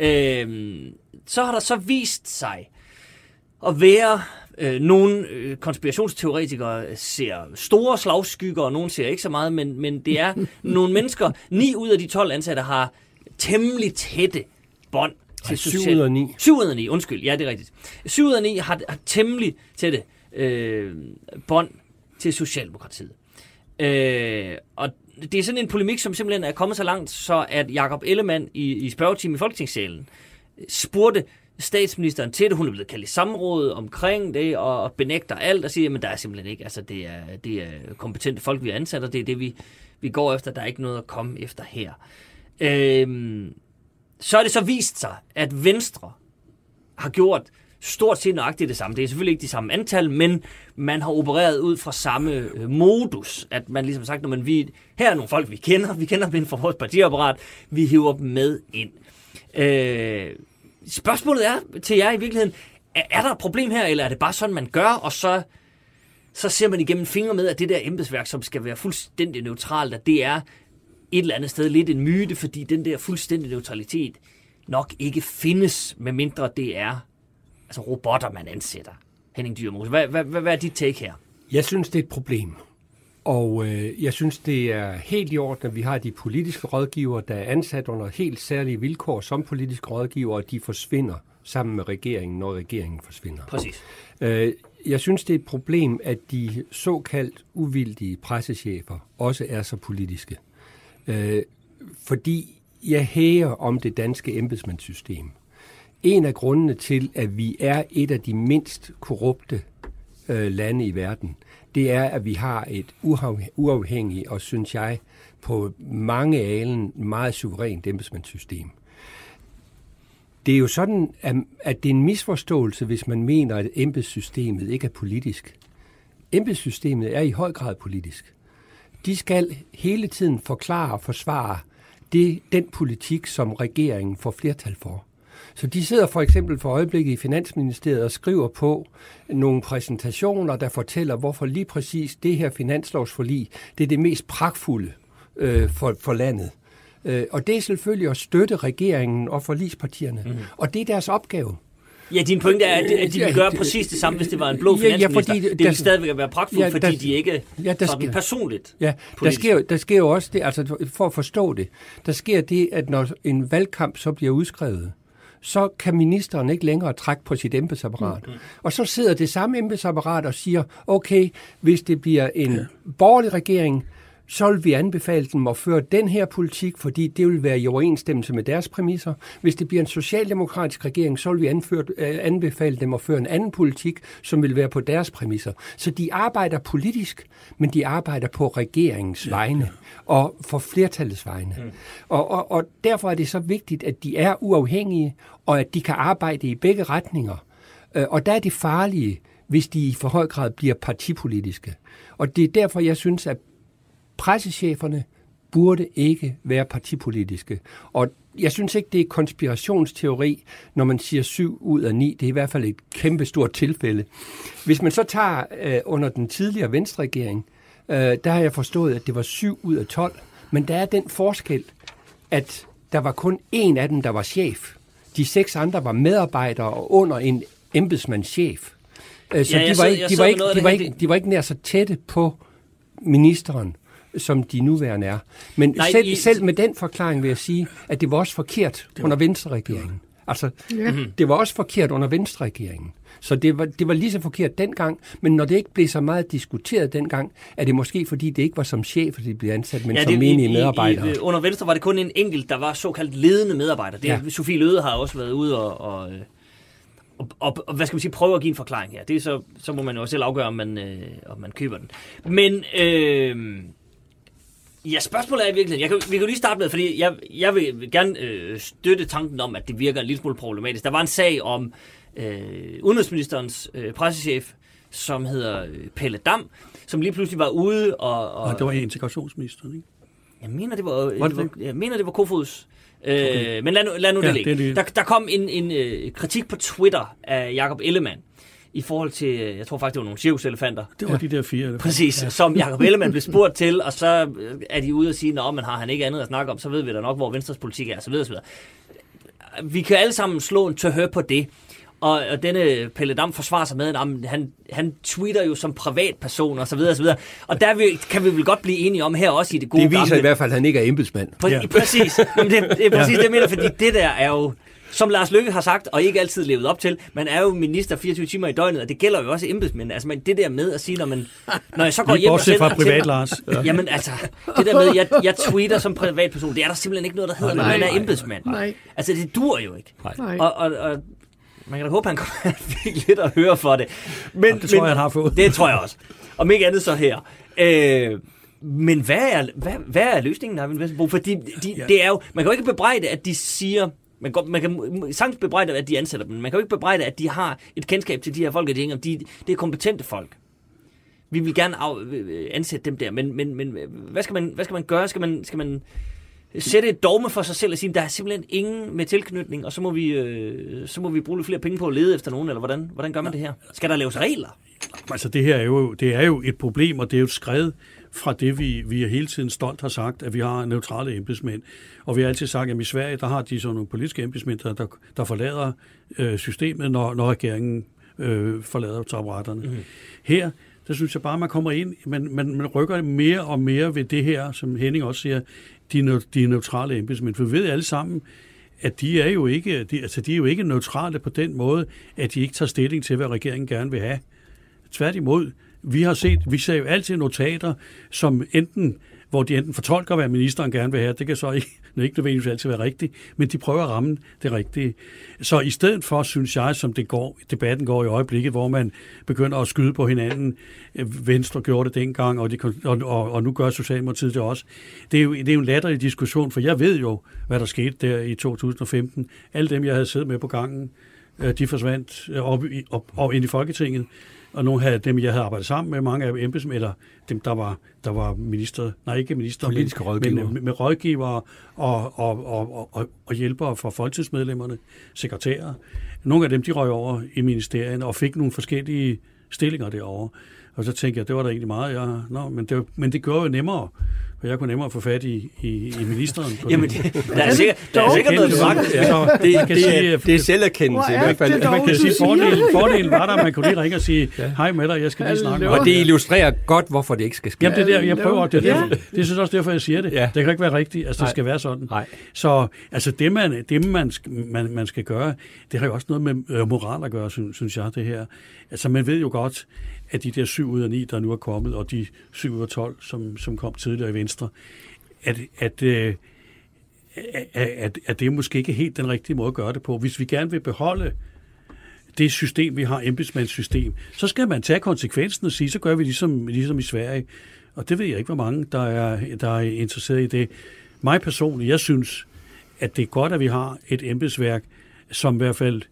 Øh, så har der så vist sig at være Øh, nogle øh, konspirationsteoretikere ser store slagskygger, og nogle ser ikke så meget, men, men det er nogle mennesker, ni ud af de 12 ansatte har temmelig tætte bånd til social... 7 ud af 9. 7 ud af 9, undskyld. Ja, det er rigtigt. 7 ud af 9 har, har temmelig tætte øh, bånd til Socialdemokratiet. Øh, og det er sådan en polemik, som simpelthen er kommet så langt, så at Jakob Ellemann i, i spørgetimen i Folketingssalen spurgte statsministeren til det. Hun er blevet kaldt i samråd omkring det, og benægter alt og siger, at der er simpelthen ikke, altså det er, det er kompetente folk, vi ansætter, det er det, vi, vi går efter. Der er ikke noget at komme efter her. Øhm, så er det så vist sig, at Venstre har gjort stort set nøjagtigt det samme. Det er selvfølgelig ikke de samme antal, men man har opereret ud fra samme øh, modus. At man ligesom sagt, når man vi, her er nogle folk, vi kender, vi kender dem fra vores partiapparat, vi hiver dem med ind. Øh, spørgsmålet er til jer i virkeligheden, er, er der et problem her, eller er det bare sådan, man gør, og så, så ser man igennem fingre med, at det der embedsværk, som skal være fuldstændig neutralt, at det er et eller andet sted lidt en myte, fordi den der fuldstændig neutralitet nok ikke findes, medmindre det er altså robotter, man ansætter. Henning Dyrmose, hvad, hvad, hvad, hvad er dit take her? Jeg synes, det er et problem. Og øh, jeg synes, det er helt i orden, at vi har de politiske rådgiver, der er ansat under helt særlige vilkår som politiske rådgiver, og de forsvinder sammen med regeringen, når regeringen forsvinder. Præcis. Øh, jeg synes, det er et problem, at de såkaldt uvildige pressechefer også er så politiske. Øh, fordi jeg hæger om det danske embedsmandssystem. En af grundene til, at vi er et af de mindst korrupte øh, lande i verden, det er, at vi har et uafhængigt og, synes jeg, på mange alen meget suverænt embedsmandssystem. Det er jo sådan, at det er en misforståelse, hvis man mener, at embedssystemet ikke er politisk. Embedssystemet er i høj grad politisk. De skal hele tiden forklare og forsvare det, den politik, som regeringen får flertal for. Så de sidder for eksempel for øjeblikket i Finansministeriet og skriver på nogle præsentationer, der fortæller, hvorfor lige præcis det her finanslovsforlig, det er det mest pragtfulde øh, for, for landet. Øh, og det er selvfølgelig at støtte regeringen og forligspartierne. Mm. Og det er deres opgave. Ja, din pointe er, at de, at de vil gøre præcis det samme, hvis det var en blå finansminister. Ja, ja, fordi det, det vil stadigvæk være pragtfuldt, ja, fordi der, de ikke ja, der sådan sker, personligt Ja, der sker, der sker jo også det, altså for at forstå det, der sker det, at når en valgkamp så bliver udskrevet, så kan ministeren ikke længere trække på sit embedsapparat. Mm-hmm. Og så sidder det samme embedsapparat og siger, okay, hvis det bliver en ja. borgerlig regering, så vil vi anbefale dem at føre den her politik, fordi det vil være i overensstemmelse med deres præmisser. Hvis det bliver en socialdemokratisk regering, så vil vi anføre, øh, anbefale dem at føre en anden politik, som vil være på deres præmisser. Så de arbejder politisk, men de arbejder på regeringens ja. vegne og for flertallets vegne. Mm. Og, og, og derfor er det så vigtigt, at de er uafhængige, og at de kan arbejde i begge retninger. Øh, og der er det farlige, hvis de i for høj grad bliver partipolitiske. Og det er derfor, jeg synes, at pressecheferne burde ikke være partipolitiske. Og jeg synes ikke, det er konspirationsteori, når man siger 7 ud af 9. Det er i hvert fald et kæmpestort tilfælde. Hvis man så tager øh, under den tidligere venstregering, øh, der har jeg forstået, at det var 7 ud af 12. Men der er den forskel, at der var kun en af dem, der var chef. De seks andre var medarbejdere under en embedsmandschef. Så de var ikke nær så tætte på ministeren som de nuværende er. Men Nej, selv, I... selv med den forklaring vil jeg sige, at det var også forkert var... under Venstre-regeringen. Altså, ja. Mhm. det var også forkert under Venstre-regeringen. Så det var, det var lige så forkert dengang, men når det ikke blev så meget diskuteret dengang, er det måske fordi, det ikke var som chef, at de blev ansat, men ja, som menige medarbejdere. I, i, under Venstre var det kun en enkelt, der var såkaldt ledende medarbejder. Det, ja. Sofie Løde har også været ude og, og, og, og, og, hvad skal man sige, prøve at give en forklaring her. Det er så, så må man jo selv afgøre, om man, øh, om man køber den. Men øh, Ja, spørgsmålet er i virkeligheden, jeg kan, vi kan lige starte med, fordi jeg, jeg vil gerne øh, støtte tanken om, at det virker en lille smule problematisk. Der var en sag om øh, udenrigsministerens øh, pressechef, som hedder øh, Pelle Dam, som lige pludselig var ude og... og, og det var integrationsministeren, ikke? Jeg mener, det var, var, det var, jeg mener, det var Kofods. Øh. Men lad nu, lad nu ja, det ligge. Det, det. Der, der kom en, en øh, kritik på Twitter af Jakob Ellemann, i forhold til, jeg tror faktisk, det var nogle cirkuselefanter. Det var ja. de der fire. Elefanter. Præcis, ja. som Jacob Ellemann blev spurgt til, og så er de ude og sige, at man har han ikke andet at snakke om, så ved vi da nok, hvor Venstres politik er, så videre, så videre. Vi kan alle sammen slå en tøhør på det. Og, og denne Pelle Dam forsvarer sig med, at han, han tweeter jo som privatperson og så videre og så videre. Og der vil, kan vi vel godt blive enige om her også i det gode Det viser gamle. i hvert fald, at han ikke er embedsmand. Præ- ja. Præcis. Jamen det, det er præcis ja. det, jeg mener, fordi det der er jo som Lars Lykke har sagt, og ikke altid levet op til, man er jo minister 24 timer i døgnet, og det gælder jo også embedsmænd. Altså, men det der med at sige, når, man, når jeg så går hjem og sender... fra privat, Lars. Ja. Jamen altså, det der med, jeg, jeg tweeter som privatperson, det er der simpelthen ikke noget, der hedder, nej, når man er embedsmand. Nej. Altså, det dur jo ikke. Nej. Og, og, og man kan da håbe, han fik lidt at høre for det. Men, det tror men, jeg, han har fået. Det tror jeg også. Om ikke andet så her. Øh, men hvad er, hvad, hvad er løsningen, Arvind Vestenbro? Fordi de, ja. det er jo, man kan jo ikke bebrejde, at de siger, man, går, man kan sagtens bebrejde, at de ansætter dem, man kan jo ikke bebrejde, at de har et kendskab til de her folk, at de, de, det er kompetente folk. Vi vil gerne af, ansætte dem der, men, men, men hvad, skal man, hvad skal man gøre? Skal man, skal man sætte et dogme for sig selv og sige, der er simpelthen ingen med tilknytning, og så må vi, øh, så må vi bruge lidt flere penge på at lede efter nogen, eller hvordan, hvordan gør man det her? Skal der laves regler? Altså det her er jo, det er jo et problem, og det er jo et skred fra det, vi, vi hele tiden stolt har sagt, at vi har neutrale embedsmænd. Og vi har altid sagt, at i Sverige, der har de sådan nogle politiske embedsmænd, der, der forlader øh, systemet, når, når regeringen øh, forlader taburetterne. Mm. Her, der synes jeg bare, man kommer ind, man, man, man rykker mere og mere ved det her, som Henning også siger, de, de neutrale embedsmænd. For vi ved alle sammen, at de er jo ikke, de, altså de er jo ikke neutrale på den måde, at de ikke tager stilling til, hvad regeringen gerne vil have. Tværtimod, vi har set, vi ser jo altid notater, som enten hvor de enten fortolker, hvad ministeren gerne vil have. Det kan så ikke, ikke nødvendigvis altid være rigtigt, men de prøver at ramme det rigtige. Så i stedet for, synes jeg, som det går, debatten går i øjeblikket, hvor man begynder at skyde på hinanden, Venstre gjorde det dengang, og, de, og, og, og nu gør Socialdemokratiet det også. Det er, jo, det er jo en latterlig diskussion, for jeg ved jo, hvad der skete der i 2015. Alle dem, jeg havde siddet med på gangen, de forsvandt øh, op, op, op ind i Folketinget og nogle af dem, jeg havde arbejdet sammen med, mange af embedsmænd, eller dem, der var, der var minister, nej ikke minister, Politiske men, rådgiver. men med, med rådgivere og, og, og, og, og hjælpere for folketingsmedlemmerne, sekretærer. Nogle af dem, de røg over i ministerien og fik nogle forskellige stillinger derovre. Og så tænkte jeg, det var da egentlig meget, ja, nå, men, det, men det gjorde jo nemmere for jeg kunne nemmere få fat i, i, i ministeren. På Jamen, det, der er sikkert, der er sikkert noget sagt. Ja. Det, det, det, er, det er selverkendelse i hvert fald. Man kan sige, fordelen, fordelen var der, at man kunne lige ringe og sige, hej med dig, jeg skal lige snakke Og det illustrerer godt, hvorfor det ikke skal ske. Jamen, det er der, jeg prøver, det er derfor, det synes også derfor, jeg siger det. Det kan ikke være rigtigt, altså det skal være sådan. Nej. Så altså, det, man, det man, man, man skal gøre, det har jo også noget med øh, moral at gøre, synes, synes jeg, det her. Altså, man ved jo godt, at de der 7 ud af 9, der nu er kommet, og de 7 ud af 12, som, som kom tidligere i Venstre, at, at, øh, at, at, at det er måske ikke helt den rigtige måde at gøre det på. Hvis vi gerne vil beholde det system, vi har, embedsmandssystem, så skal man tage konsekvensen og sige, så gør vi ligesom, ligesom i Sverige. Og det ved jeg ikke, hvor mange, der er, der er interesseret i det. Mig personligt, jeg synes, at det er godt, at vi har et embedsværk, som i hvert fald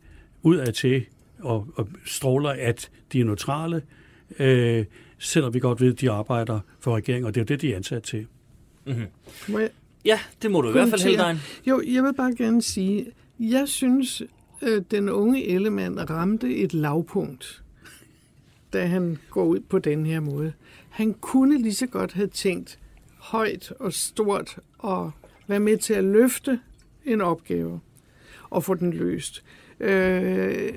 ud af til og, og stråler, at de er neutrale, øh, selvom vi godt ved, at de arbejder for regeringen, og det er jo det, de er ansat til. Mm-hmm. Ja, det må du i hvert fald, Heldein. Jo, jeg vil bare gerne sige, jeg synes, øh, den unge Ellemann ramte et lavpunkt, da han går ud på den her måde. Han kunne lige så godt have tænkt højt og stort og være med til at løfte en opgave og få den løst. Øh,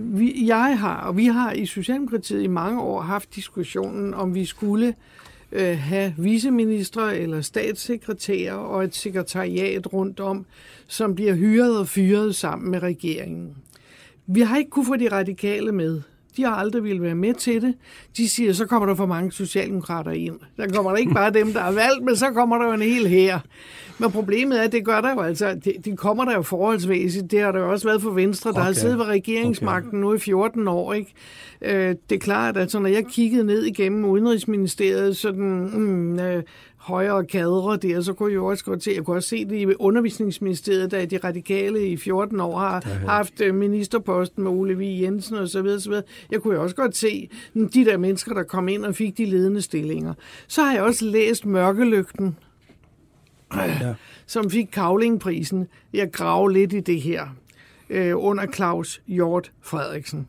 vi, jeg har, og vi har i Socialdemokratiet i mange år haft diskussionen, om vi skulle øh, have viceministre eller statssekretærer og et sekretariat rundt om, som bliver hyret og fyret sammen med regeringen. Vi har ikke kunne få de radikale med. De har aldrig ville være med til det. De siger, så kommer der for mange socialdemokrater ind. Der kommer der ikke bare dem, der er valgt, men så kommer der jo en hel her. Men problemet er, at det gør der jo altså, det, de kommer der jo forholdsvæsigt. Det har der jo også været for Venstre, der okay. har siddet ved regeringsmagten okay. nu i 14 år. Ikke? Øh, det er klart, at så når jeg kiggede ned igennem Udenrigsministeriet, sådan mm, øh, højere kadre der, så kunne jeg jo også godt se, jeg kunne også se det i undervisningsministeriet, da de radikale i 14 år har haft øh, ministerposten med Ole V. Jensen og så videre, så videre. Jeg kunne jo også godt se de der mennesker, der kom ind og fik de ledende stillinger. Så har jeg også læst Mørkelygten, ja. som fik Kavlingprisen. Jeg graver lidt i det her øh, under Claus Hjort Frederiksen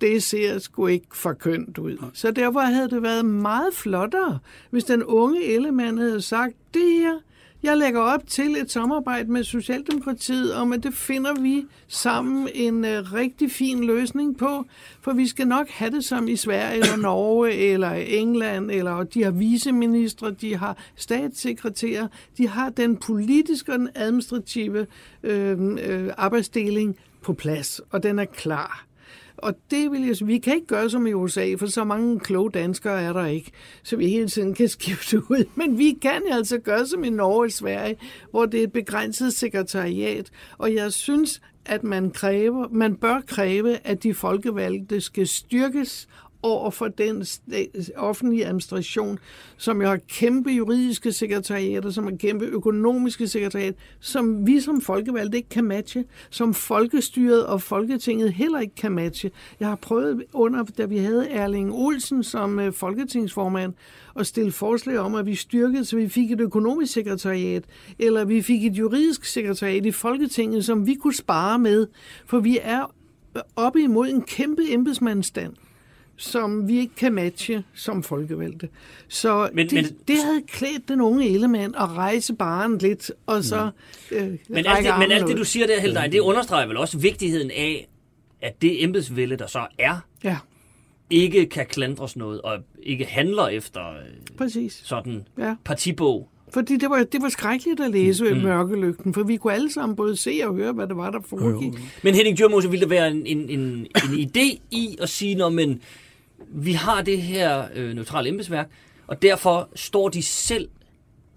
det ser sgu ikke for kønt ud. Så derfor havde det været meget flottere, hvis den unge Ellemann havde sagt, det her, Jeg lægger op til et samarbejde med Socialdemokratiet om, at det finder vi sammen en uh, rigtig fin løsning på, for vi skal nok have det som i Sverige eller Norge eller England, eller de har viceministre, de har statssekretærer, de har den politiske og den administrative øh, øh, arbejdsdeling på plads, og den er klar. Og det vil jeg vi kan ikke gøre som i USA, for så mange kloge danskere er der ikke, så vi hele tiden kan skifte ud. Men vi kan altså gøre som i Norge og Sverige, hvor det er et begrænset sekretariat. Og jeg synes, at man, kræver, man bør kræve, at de folkevalgte skal styrkes over for den offentlige administration, som jo har kæmpe juridiske sekretariater, som har kæmpe økonomiske sekretariat, som vi som folkevalgte ikke kan matche, som folkestyret og Folketinget heller ikke kan matche. Jeg har prøvet under, da vi havde Erling Olsen som øh, folketingsformand, at stille forslag om, at vi styrkede, så vi fik et økonomisk sekretariat, eller vi fik et juridisk sekretariat i Folketinget, som vi kunne spare med, for vi er øh, oppe imod en kæmpe embedsmandsstand som vi ikke kan matche som folkevalgte. Så men, det, men, det havde klædt den unge element at rejse baren lidt, og så mm. øh, Men alt det, men alt det, du siger der, Heldig, det understreger vel også vigtigheden af, at det embedsvælde, der så er, ja. ikke kan klandres noget, og ikke handler efter øh, Præcis. sådan ja. partibog. Fordi det var, det var skrækkeligt at læse mm. mørkelygten, for vi kunne alle sammen både se og høre, hvad det var, der foregik. Men Henning Djurmose, ville der være en, en, en, en idé i at sige, når men vi har det her øh, neutrale embedsværk, og derfor står de selv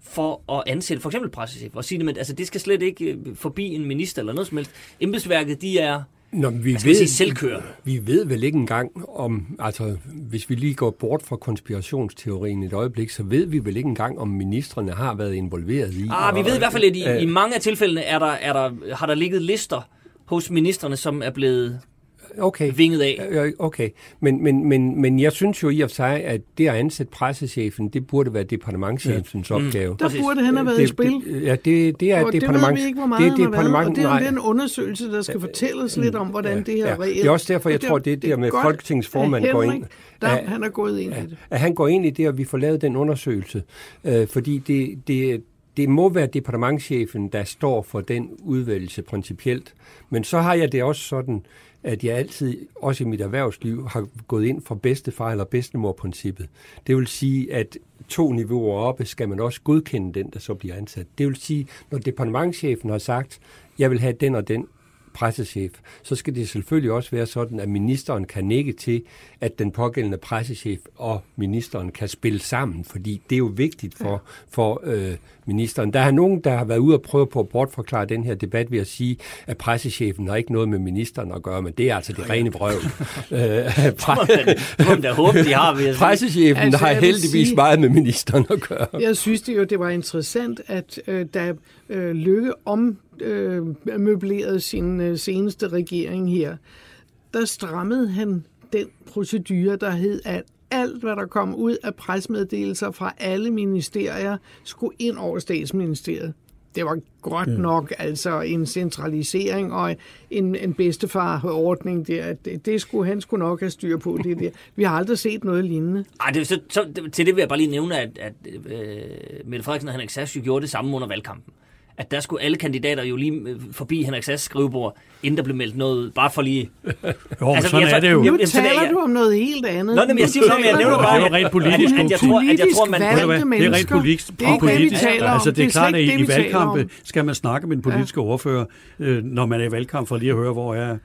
for at ansætte for eksempel pressechef og sige, at altså, det skal slet ikke øh, forbi en minister eller noget som helst. Embedsværket, de er Nå, vi ved, sige, selvkørende. Vi ved vel ikke engang om, altså hvis vi lige går bort fra konspirationsteorien et øjeblik, så ved vi vel ikke engang, om ministerne har været involveret i. Ah, vi ved i hvert fald, at i, øh, i mange af tilfældene er der, er der, har der ligget lister hos ministerne, som er blevet okay. vinget af. Okay, men, men, men, men jeg synes jo i og for sig, at det at ansætte pressechefen, det burde være departementchefens ja. opgave. Mm. Der burde han have været det, i spil. Det, ja, det, det er og departement. Det ved vi ikke, hvor meget det, det, han har været, og det er den undersøgelse, der skal fortælle os lidt om, hvordan ja, det her ja. reelt... Det er også derfor, jeg tror, det er der med Folketingets formand går ind. Der, at, han er gået ind i det. At han går ind i det, og vi får lavet den undersøgelse. Øh, fordi det, det, det må være departementchefen, der står for den udvælgelse principielt. Men så har jeg det også sådan, at jeg altid, også i mit erhvervsliv, har gået ind for bedstefar eller bedstemor-princippet. Det vil sige, at to niveauer oppe skal man også godkende den, der så bliver ansat. Det vil sige, når departementchefen har sagt, jeg vil have den og den pressechef, så skal det selvfølgelig også være sådan, at ministeren kan nikke til, at den pågældende pressechef og ministeren kan spille sammen, fordi det er jo vigtigt for, for øh, ministeren. Der er nogen, der har været ude og prøve på at bortforklare den her debat ved at sige, at pressechefen har ikke noget med ministeren at gøre, men det er altså det rene vrøvl. Pressechefen altså, har heldigvis sige, meget med ministeren at gøre. Jeg synes det jo, det var interessant, at øh, da øh, Lykke om øh, møblerede sin øh, seneste regering her, der strammede han den procedure, der hed, at alt, hvad der kom ud af presmeddelelser fra alle ministerier, skulle ind over statsministeriet. Det var godt mm. nok altså en centralisering og en, en bedstefarordning der. Det, det skulle, han skulle nok have styr på det der. Vi har aldrig set noget lignende. Ej, det, så, så, til det vil jeg bare lige nævne, at, at øh, Mette Frederiksen og Henrik Sass jo gjorde det samme under valgkampen at der skulle alle kandidater jo lige øh, forbi Henrik Sass skrivebord, inden der blev meldt noget, bare for lige... jo, altså, sådan jeg, er det jo. Nu taler jeg, du om noget helt andet. Nå, men jeg siger noget, jeg nævner bare... Det er jo rent politisk. At, at, jeg tror, at jeg tror, man... Det er rent politisk. Det er ikke det, vi taler om. Altså, det er klart, at i valgkampe skal man snakke med en politisk ordfører, øh, når man er i valgkamp, for lige at høre, hvor er...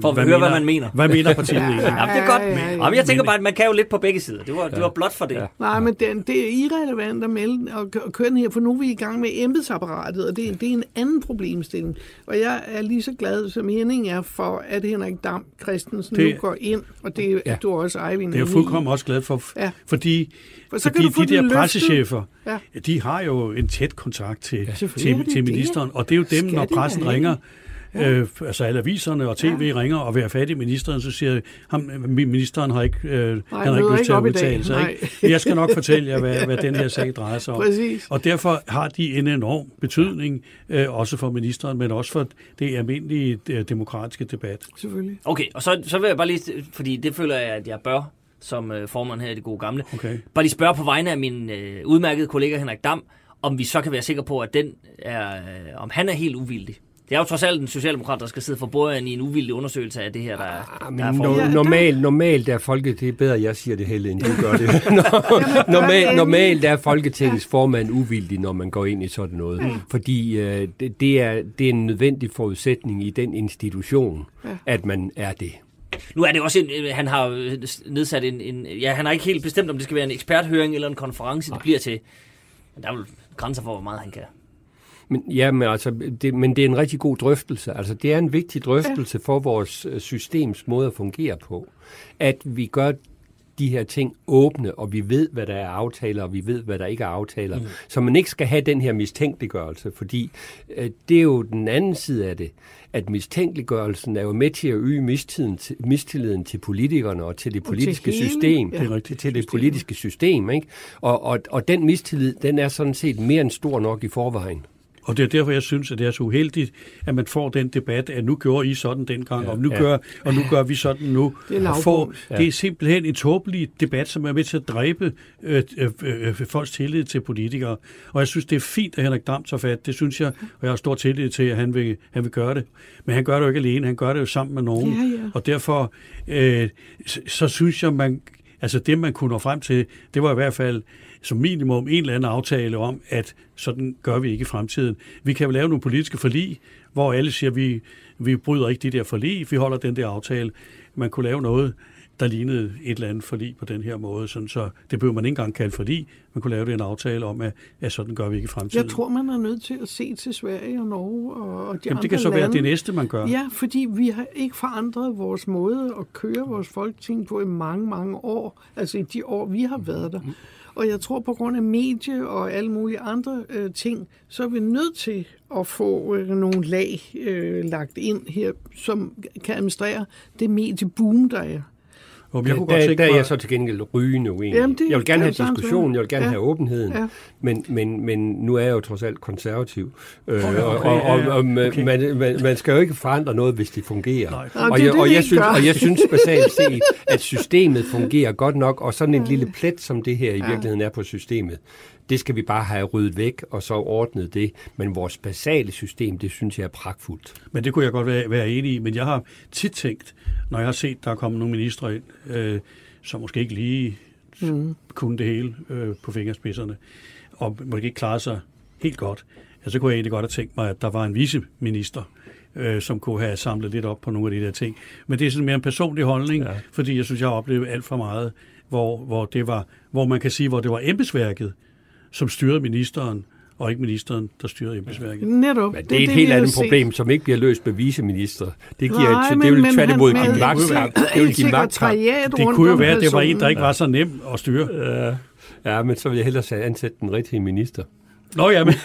For at høre, hvad man mener. Hvad mener partiet egentlig? Ja, det er godt. Men jeg tænker bare, at man kan jo lidt på begge sider. Det var, det var blot for det. Nej, men det er irrelevant at melde og køre den her, for nu er vi i gang med embedsapparatet, og det er en anden problemstilling. Og jeg er lige så glad, som Henning er, for at Henrik Dam Christensen det, nu går ind, og det er ja, du også, Eivind. Det er jeg fuldkommen også glad for, ja. fordi, for så fordi de der pressechefer, ja. de har jo en tæt kontakt til, ja, til, til ministeren, og det er jo dem, Skal når pressen ringer, øh, altså alle aviserne og tv ja. ringer og vil have fat i ministeren, så siger ham, ministeren har ikke, øh, Nej, han har ikke lyst til at udtale sig. Ikke? Jeg skal nok fortælle jer, hvad, hvad den her sag drejer sig om. Præcis. Og derfor har de en enorm betydning, øh, også for ministeren, men også for det almindelige øh, demokratiske debat. Selvfølgelig. Okay, og så, så vil jeg bare lige, fordi det føler jeg, at jeg bør som øh, formand her i det gode gamle. Okay. Bare lige spørge på vegne af min øh, udmærkede kollega Henrik Dam, om vi så kan være sikre på, at den er, om han er helt uvildig. Det er jo trods alt en socialdemokrat, der skal sidde for bordenden i en uvildig undersøgelse af det her, der, ah, men der er no, normalt, normalt er folket, det er bedre, jeg siger det heller, end du gør det. normalt, normalt er Folketingets formand uvildig, når man går ind i sådan noget. Mm. Fordi øh, det, det, er, det er en nødvendig forudsætning i den institution, ja. at man er det. Nu er det også en, øh, han har nedsat en, en, ja, han har ikke helt bestemt, om det skal være en eksperthøring eller en konference, Nej. det bliver til. Men der er jo grænser for, hvor meget han kan. Men, ja, men, altså, det, men det er en rigtig god drøftelse. Altså, det er en vigtig drøftelse ja. for vores øh, systems måde at fungere på. At vi gør de her ting åbne, og vi ved, hvad der er aftaler, og vi ved, hvad der ikke er aftaler. Mm. Så man ikke skal have den her mistænkeliggørelse, fordi øh, det er jo den anden side af det, at mistænkeliggørelsen er jo med til at øge mistilliden til, mistilliden til politikerne og til det politiske til system. Ja. Til, til det politiske system. Ikke? Og, og, og den mistillid, den er sådan set mere end stor nok i forvejen. Og det er derfor, jeg synes, at det er så uheldigt, at man får den debat, at nu gjorde I sådan dengang, ja, og, nu ja. gør, og nu gør vi sådan nu. Det er, får, ja. det er simpelthen en tåbelig debat, som er med til at dræbe øh, øh, øh, folks tillid til politikere. Og jeg synes, det er fint, at Henrik Dam tager fat. Det synes jeg, og jeg har stor tillid til, at han vil, han vil gøre det. Men han gør det jo ikke alene, han gør det jo sammen med nogen. Ja, ja. Og derfor, øh, så, så synes jeg, man Altså det, man kunne nå frem til, det var i hvert fald som minimum en eller anden aftale om, at sådan gør vi ikke i fremtiden. Vi kan jo lave nogle politiske forlig, hvor alle siger, at vi, vi bryder ikke de der forlig, vi holder den der aftale. Man kunne lave noget, der lignede et eller andet forlig på den her måde. Sådan, så det behøver man ikke engang kalde forlig. Man kunne lave det en aftale om, at, at sådan gør vi ikke i fremtiden. Jeg tror, man er nødt til at se til Sverige og Norge og de Jamen, andre det kan så lande. være det næste, man gør. Ja, fordi vi har ikke forandret vores måde at køre vores folketing på i mange, mange år. Altså i de år, vi har været der. Og jeg tror, på grund af medie og alle mulige andre øh, ting, så er vi nødt til at få øh, nogle lag øh, lagt ind her, som kan administrere det medieboom, der er. Og jeg kunne der, godt der, der er jeg så til gengæld rygende uenig. Jamen, det, jeg vil gerne have diskussionen, jeg vil gerne ja. have åbenheden, ja. men, men, men nu er jeg jo trods alt konservativ. Øh, okay, og, og, og, og okay. man, man, man skal jo ikke forandre noget, hvis det fungerer. Nej. Og, jeg, og, jeg synes, og jeg synes basalt set, at systemet fungerer godt nok, og sådan en lille plet, som det her i virkeligheden er på systemet, det skal vi bare have ryddet væk, og så ordnet det. Men vores basale system, det synes jeg er pragtfuldt. Men det kunne jeg godt være, være enig i. Men jeg har tit tænkt, når jeg har set, der er kommet nogle ministre ind, øh, som måske ikke lige mm. kunne det hele øh, på fingerspidserne, og måske ikke klare sig helt godt, ja, så kunne jeg egentlig godt have tænkt mig, at der var en viceminister, øh, som kunne have samlet lidt op på nogle af de der ting. Men det er sådan mere en personlig holdning, ja. fordi jeg synes, jeg har oplevet alt for meget, hvor, hvor, det var, hvor man kan sige, hvor det var embedsværket, som styrede ministeren, og ikke ministeren, der styrede embedsværket. Netop. Men det, det er et det, helt andet problem, som ikke bliver løst med viceminister. Det, giver Nej, et, det vil tværtimod give magtkamp. Det vil give magtkamp. Det kunne jo være, at det var en, der ikke var så nem at styre. Ja, ja men så vil jeg hellere ansætte den rigtige minister. Nå ja, men,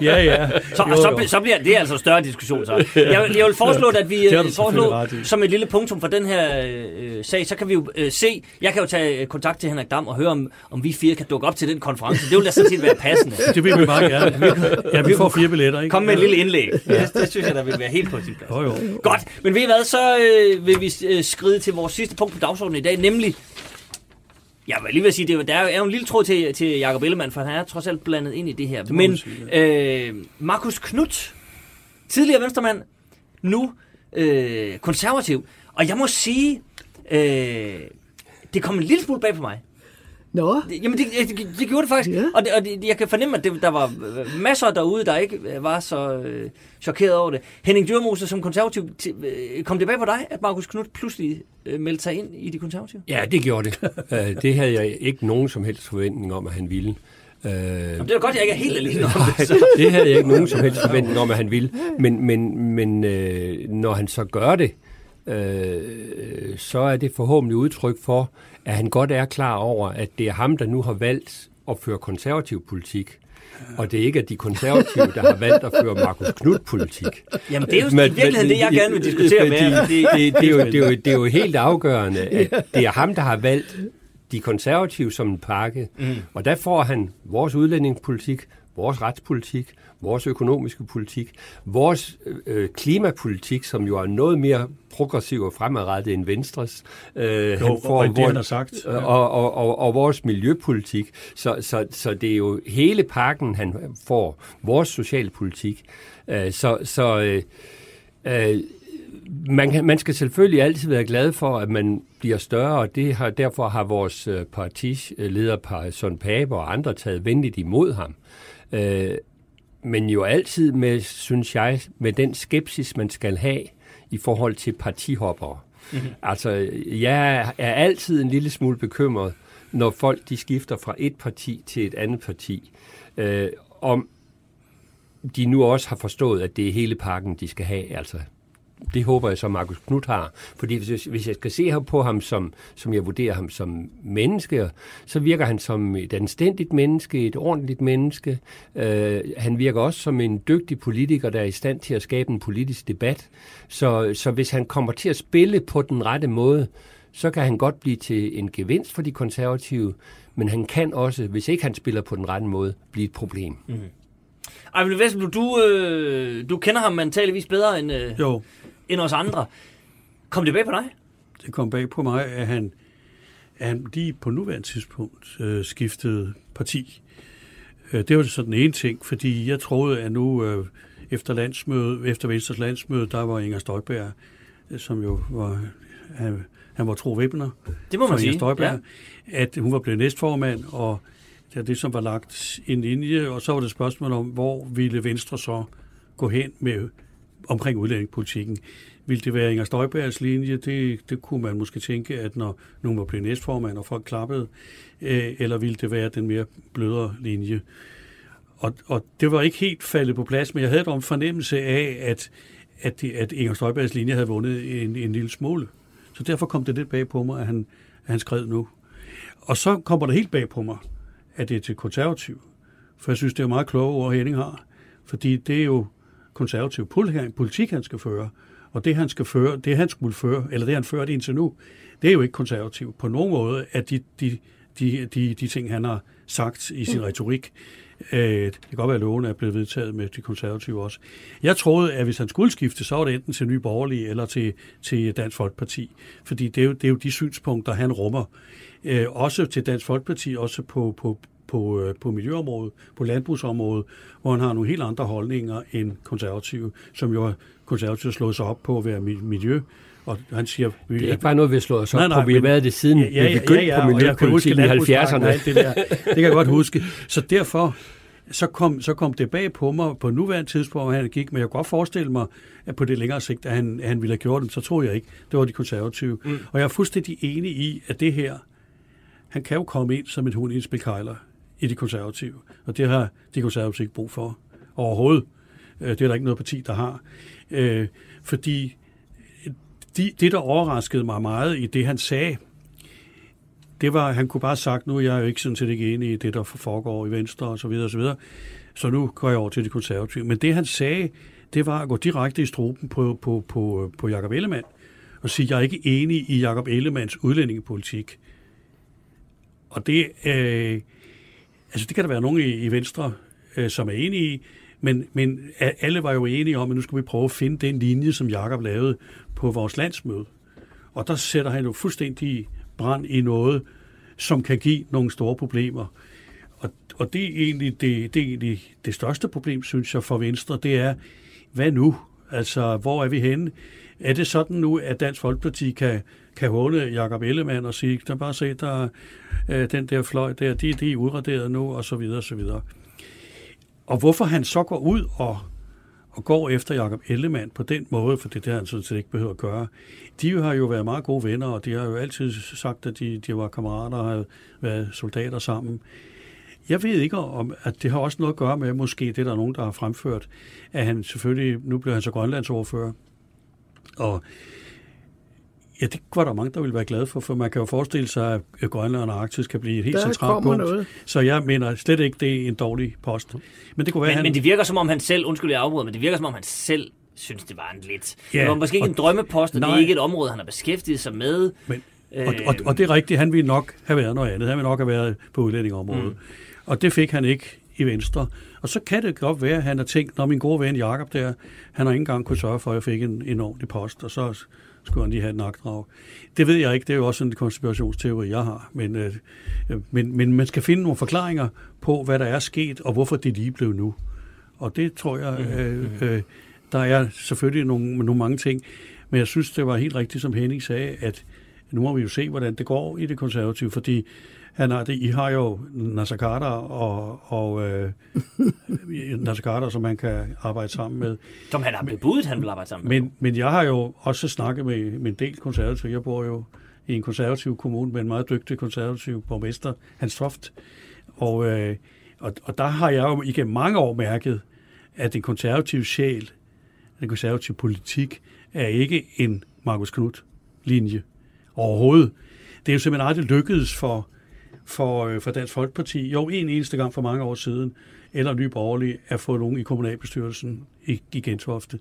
ja, ja. Så, jo, så, så bliver det er altså en større diskussion så. Jeg, jeg vil foreslå, at vi øh, foreslå, som et lille punktum for den her øh, sag, så kan vi jo øh, se, jeg kan jo tage kontakt til Henrik Dam og høre, om, om vi fire kan dukke op til den konference. Det vil da sådan set være passende. Det vil vi bare gerne. Ja, vi får fire billetter, ikke? Kom med et lille indlæg. Ja. Det, det synes jeg, der vil være helt på sin plads. Jo, jo. Godt, men ved I hvad, så øh, vil vi øh, skride til vores sidste punkt på dagsordenen i dag, nemlig jeg vil lige vil sige, det, der er jo en lille tråd til, til Jacob Ellemann, for han er trods alt blandet ind i det her. Men øh, Markus Knudt, tidligere venstremand, nu øh, konservativ. Og jeg må sige, øh, det kom en lille smule bag på mig. Nå. Jamen, det, det, det gjorde det faktisk. Ja. Og, det, og det, jeg kan fornemme, at det, der var masser derude, der ikke var så øh, chokeret over det. Henning Dyrmose som konservativ, øh, kom det bag på dig, at Markus Knudt pludselig øh, meldte sig ind i de konservative? Ja, det gjorde det. uh, det havde jeg ikke nogen som helst forventning om, at han ville. Jamen, det er godt, jeg ikke er helt alene om det. det havde jeg ikke nogen som helst forventning om, at han ville. Men, men, men øh, når han så gør det, øh, så er det forhåbentlig udtryk for, at han godt er klar over, at det er ham, der nu har valgt at føre konservativ politik. Og det er ikke de konservative, der har valgt at føre Markus Knudt-politik. Jamen, det er jo men, i virkeligheden men, det, jeg gerne vil diskutere med. Det, det, det, det, er jo, det, er jo, det er jo helt afgørende, at det er ham, der har valgt de konservative som en pakke. Mm. Og der får han vores udlændingepolitik, vores retspolitik, vores økonomiske politik, vores øh, klimapolitik, som jo er noget mere progressiv og fremadrettet end Venstres. Øh, jo, han får, og det han har sagt. Ja. Og, og, og, og vores miljøpolitik. Så, så, så det er jo hele pakken, han får. Vores socialpolitik. Øh, så så øh, øh, man, man skal selvfølgelig altid være glad for, at man bliver større, og det har, derfor har vores øh, partileder, Søren Pape og andre taget venligt imod ham. Øh, men jo altid med, synes jeg, med den skepsis, man skal have i forhold til partihoppere. Mm-hmm. Altså, jeg er altid en lille smule bekymret, når folk de skifter fra et parti til et andet parti, øh, om de nu også har forstået, at det er hele pakken, de skal have. Altså, det håber jeg så, Markus Knudt har. Fordi hvis, hvis jeg skal se på ham, som, som jeg vurderer ham som menneske, så virker han som et anstændigt menneske, et ordentligt menneske. Øh, han virker også som en dygtig politiker, der er i stand til at skabe en politisk debat. Så, så hvis han kommer til at spille på den rette måde, så kan han godt blive til en gevinst for de konservative, men han kan også, hvis ikke han spiller på den rette måde, blive et problem. Mm. Ejvind Vesselblom, du, øh, du kender ham antageligvis bedre end, øh, jo. end os andre. Kom det bag på dig? Det kom bag på mig, at han, at han lige på nuværende tidspunkt øh, skiftede parti. Øh, det var sådan en ting, fordi jeg troede, at nu øh, efter, landsmøde, efter Venstres landsmøde, der var Inger Støjberg, øh, som jo var... Han, han var tro Webner. Det må man sige. Støjberg, ja. At hun var blevet næstformand, og det er det, som var lagt en linje, og så var det spørgsmål om, hvor ville Venstre så gå hen med omkring udlændingepolitikken. Vil det være Inger Støjbergs linje? Det, det kunne man måske tænke, at når nogen var blevet næstformand, og folk klappede, øh, eller ville det være den mere blødere linje? Og, og det var ikke helt faldet på plads, men jeg havde dog en fornemmelse af, at, at, det, at Inger Støjbergs linje havde vundet en, en lille smule. Så derfor kom det lidt bag på mig, at han, at han skrev nu. Og så kommer det helt bag på mig, at det er til konservativ. For jeg synes, det er meget kloge ord, Henning har. Fordi det er jo konservativ politik, han skal føre. Og det, han skal føre, det han skulle føre, eller det han førte indtil nu, det er jo ikke konservativ på nogen måde, at de, de, de, de, de ting, han har sagt i sin mm. retorik, øh, det kan godt være, at loven er blevet vedtaget med de konservative også. Jeg troede, at hvis han skulle skifte, så var det enten til Nye Borgerlige eller til, til Dansk Folkeparti. Fordi det er, jo, det er jo de synspunkter, han rummer. Øh, også til Dansk Folkeparti, også på, på, på, øh, på miljøområdet, på landbrugsområdet, hvor han har nogle helt andre holdninger end konservative, som jo konservative slået sig op på at være miljø. Og han siger, vi, det er ikke bare noget, vi har slået os op nej, nej, på. Vi har været det siden ja, ja, vi begyndte ja, ja, på miljøpolitikken i 70'erne. Det, der. det kan jeg godt huske. Så derfor så kom, så kom det bag på mig på nuværende tidspunkt, hvor han gik, men jeg kunne godt forestille mig, at på det længere sigt, at han, at han ville have gjort det, så tror jeg ikke. Det var de konservative. Mm. Og jeg er fuldstændig enig i, at det her, han kan jo komme ind som et hund i en spilkejler i de konservative. Og det har de konservative ikke brug for overhovedet. Øh, det er der ikke noget parti, der har. Øh, fordi de, det, der overraskede mig meget i det, han sagde, det var, han kunne bare have sagt, nu er jeg jo ikke sådan set ikke enig i det, der foregår i Venstre og så videre og så videre. Så nu går jeg over til de konservative. Men det, han sagde, det var at gå direkte i struben på, på, på, på Jacob Ellemann og sige, jeg er ikke enig i Jacob Ellemanns udlændingepolitik. Og det, øh, altså det kan der være nogen i, i Venstre, øh, som er enige i, men, men alle var jo enige om, at nu skal vi prøve at finde den linje, som Jakob lavede på vores landsmøde. Og der sætter han jo fuldstændig brand i noget, som kan give nogle store problemer. Og, og det er egentlig det, det, er egentlig det største problem, synes jeg, for Venstre, det er, hvad nu? Altså, hvor er vi henne? Er det sådan nu, at Dansk Folkeparti kan, kan håne Jakob Ellemann og sige, der bare se, der øh, den der fløj der, de, de er udraderet nu, og så videre, og så videre. Og hvorfor han så går ud og, og går efter Jakob Ellemann på den måde, for det er det, han sådan set ikke behøver at gøre. De har jo været meget gode venner, og de har jo altid sagt, at de, de var kammerater og havde været soldater sammen. Jeg ved ikke om, at det har også noget at gøre med, måske det der er nogen, der har fremført, at han selvfølgelig, nu bliver han så grønlandsordfører, og Ja, det var der mange, der ville være glade for, for man kan jo forestille sig, at Grønland og Arktis kan blive et helt der centralt punkt. Noget. Så jeg mener slet ikke, det er en dårlig post. Men det kunne være, men, han... men det virker som om han selv, undskyld jeg afbryder, men det virker som om han selv synes, det var en lidt... Ja, det var måske ikke og, en drømmepost, og nej, det er ikke et område, han har beskæftiget sig med. Men, og, og, og det er rigtigt, han ville nok have været noget andet. Han ville nok have været på udlændingområdet. Mm. Og det fik han ikke i Venstre. Og så kan det godt være, at han har tænkt, når min gode ven Jakob der, han har ikke engang kunne sørge for, at jeg fik en, en ordentlig post, og så skulle han lige have et nakdrag. Det ved jeg ikke, det er jo også en konspirationsteori, jeg har. Men, øh, men, men man skal finde nogle forklaringer på, hvad der er sket, og hvorfor det lige blev nu. Og det tror jeg, mm-hmm. øh, øh, der er selvfølgelig nogle, nogle mange ting. Men jeg synes, det var helt rigtigt, som Henning sagde, at nu må vi jo se, hvordan det går i det konservative, fordi han har det, I har jo Nasser Carter og, og øh, Nasser Carter, som man kan arbejde sammen med. Som han har bebudet, han vil arbejde sammen med. Men, men jeg har jo også snakket med, med en del konservative. Jeg bor jo i en konservativ kommune med en meget dygtig konservativ borgmester, Hans Toft. Og, øh, og, og der har jeg jo igennem mange år mærket, at den konservative sjæl, den konservative politik, er ikke en Markus Knudt-linje overhovedet. Det er jo simpelthen aldrig lykkedes for, for, øh, for Dansk Folkeparti, jo en eneste gang for mange år siden, eller Nye Borgerlige, at få nogen i kommunalbestyrelsen i, i Gentofte.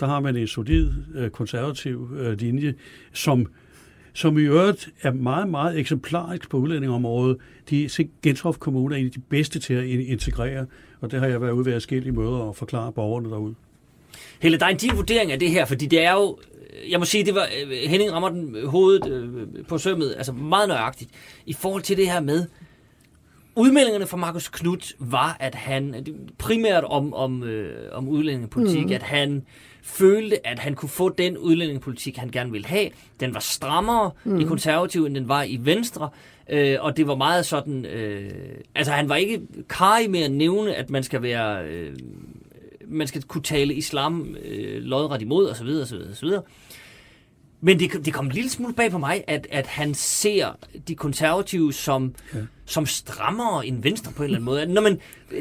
Der har man en solid øh, konservativ øh, linje, som, som i øvrigt er meget, meget eksemplarisk på udlændingområdet. De Gentofte Kommune er en af de bedste til at integrere, og det har jeg været ude ved at skille i møder og forklare borgerne derude. Helle, der er en din vurdering af det her, fordi det er jo, jeg må sige, det var, øh, Henning rammer den hovedet øh, på sømmet, altså meget nøjagtigt, i forhold til det her med, udmeldingerne fra Markus Knudt var, at han, primært om, om, øh, om udlændingepolitik, mm. at han følte, at han kunne få den udlændingepolitik, han gerne ville have. Den var strammere mm. i konservativ, end den var i venstre. Øh, og det var meget sådan... Øh, altså, han var ikke kaj med at nævne, at man skal være... Øh, man skal kunne tale islam øh, lodret imod, osv., osv., osv. Men det, det kom en lille smule bag på mig, at, at han ser de konservative som, ja. som strammere end Venstre på en eller anden måde. Nå, men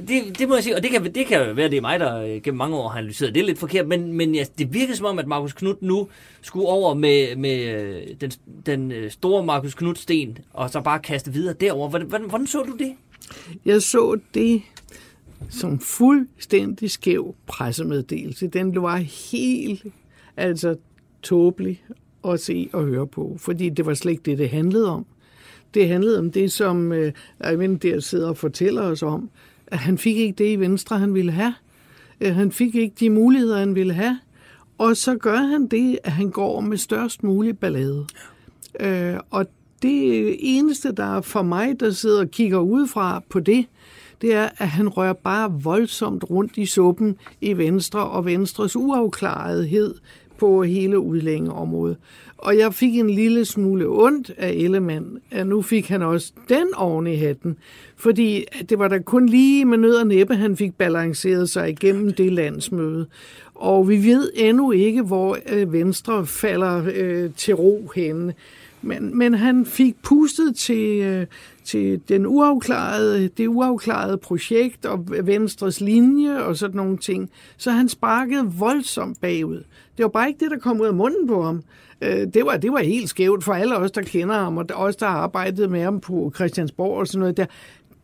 det, det må jeg sige, og det kan, det kan være, det er mig, der øh, gennem mange år har analyseret det er lidt forkert, men, men ja, det virker som om, at Markus Knudt nu skulle over med, med øh, den, den øh, store Markus Knudt-sten, og så bare kaste videre derover. Hvordan, hvordan, hvordan så du det? Jeg så det som fuldstændig skæv pressemeddelelse. Den var helt altså tåbelig at se og høre på, fordi det var slet ikke det, det handlede om. Det handlede om det, som øh, Eivind der sidder og fortæller os om, at han fik ikke det i Venstre, han ville have. Øh, han fik ikke de muligheder, han ville have. Og så gør han det, at han går med størst mulig ballade. Øh, og det eneste, der er for mig, der sidder og kigger udefra på det, det er, at han rører bare voldsomt rundt i suppen i Venstre og Venstres uafklarethed på hele udlængeområdet. Og jeg fik en lille smule ondt af Ellemann, at nu fik han også den oven i hatten. Fordi det var da kun lige med nød og næppe, han fik balanceret sig igennem det landsmøde. Og vi ved endnu ikke, hvor øh, Venstre falder øh, til ro henne. Men, men han fik pustet til, øh, til den uafklarede, det uafklarede projekt og Venstres linje og sådan nogle ting. Så han sparkede voldsomt bagud. Det var bare ikke det, der kom ud af munden på ham. Øh, det var, det var helt skævt for alle os, der kender ham, og os, der har arbejdet med ham på Christiansborg og sådan noget der.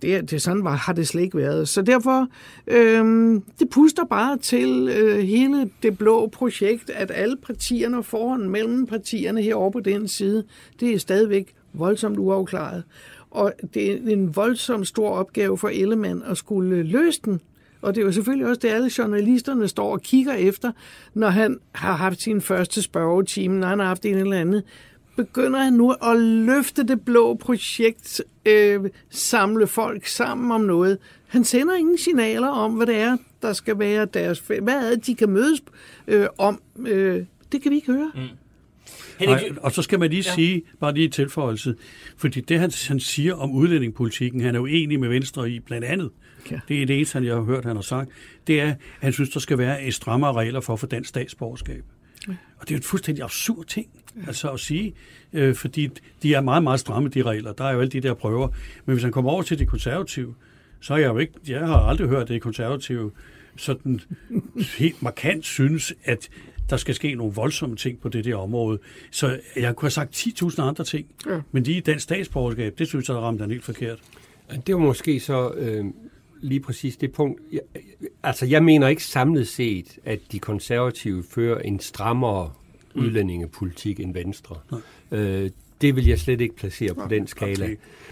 Det, det sådan var, har det slet ikke været. Så derfor, øh, det puster bare til øh, hele det blå projekt, at alle partierne foran mellem partierne herovre på den side, det er stadigvæk voldsomt uafklaret. Og det er en voldsomt stor opgave for Ellemann at skulle løse den. Og det er jo selvfølgelig også det, alle journalisterne står og kigger efter, når han har haft sin første spørgetime, når han har haft en eller anden. Begynder han nu at løfte det blå projekt, øh, samle folk sammen om noget. Han sender ingen signaler om, hvad det er, der skal være deres... Hvad er det, de kan mødes øh, om? Øh, det kan vi ikke høre. Mm. Nej, og så skal man lige ja. sige, bare lige i tilføjelse, fordi det han, han siger om udlændingepolitikken, han er jo enig med Venstre i blandt andet, ja. det er det eneste, jeg har hørt, han har sagt, det er, at han synes, der skal være et strammere regler for at få dansk statsborgerskab. Ja. Og det er jo et fuldstændig absurd ting. Altså at sige, øh, fordi de er meget, meget stramme, de regler. Der er jo alle de der prøver. Men hvis han kommer over til de konservative, så har jeg jo ikke, jeg har aldrig hørt det konservative sådan helt markant synes, at der skal ske nogle voldsomme ting på det der område. Så jeg kunne have sagt 10.000 andre ting, ja. men de den statsborgerskab, det synes jeg, der ramte han helt forkert. Det var måske så øh, lige præcis det punkt. Jeg, altså, jeg mener ikke samlet set, at de konservative fører en strammere mm. Udlændingepolitik end Venstre. Øh, det vil jeg slet ikke placere på den skala.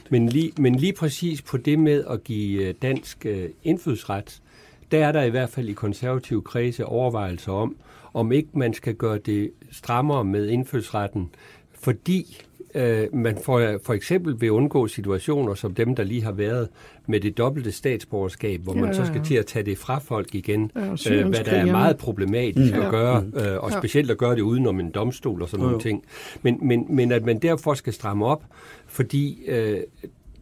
Men lige, men lige præcis på det med at give øh, dansk øh, indfødsret, der er der i hvert fald i konservative kredse overvejelser om, om ikke man skal gøre det strammere med indfødsretten, fordi øh, man for, for eksempel vil undgå situationer som dem, der lige har været med det dobbelte statsborgerskab, hvor ja, man så skal til at tage det fra folk igen, ja, øh, hvad der er meget problematisk mm. at gøre, øh, og specielt at gøre det udenom en domstol og sådan ja. nogle ting. Men, men, men at man derfor skal stramme op, fordi øh,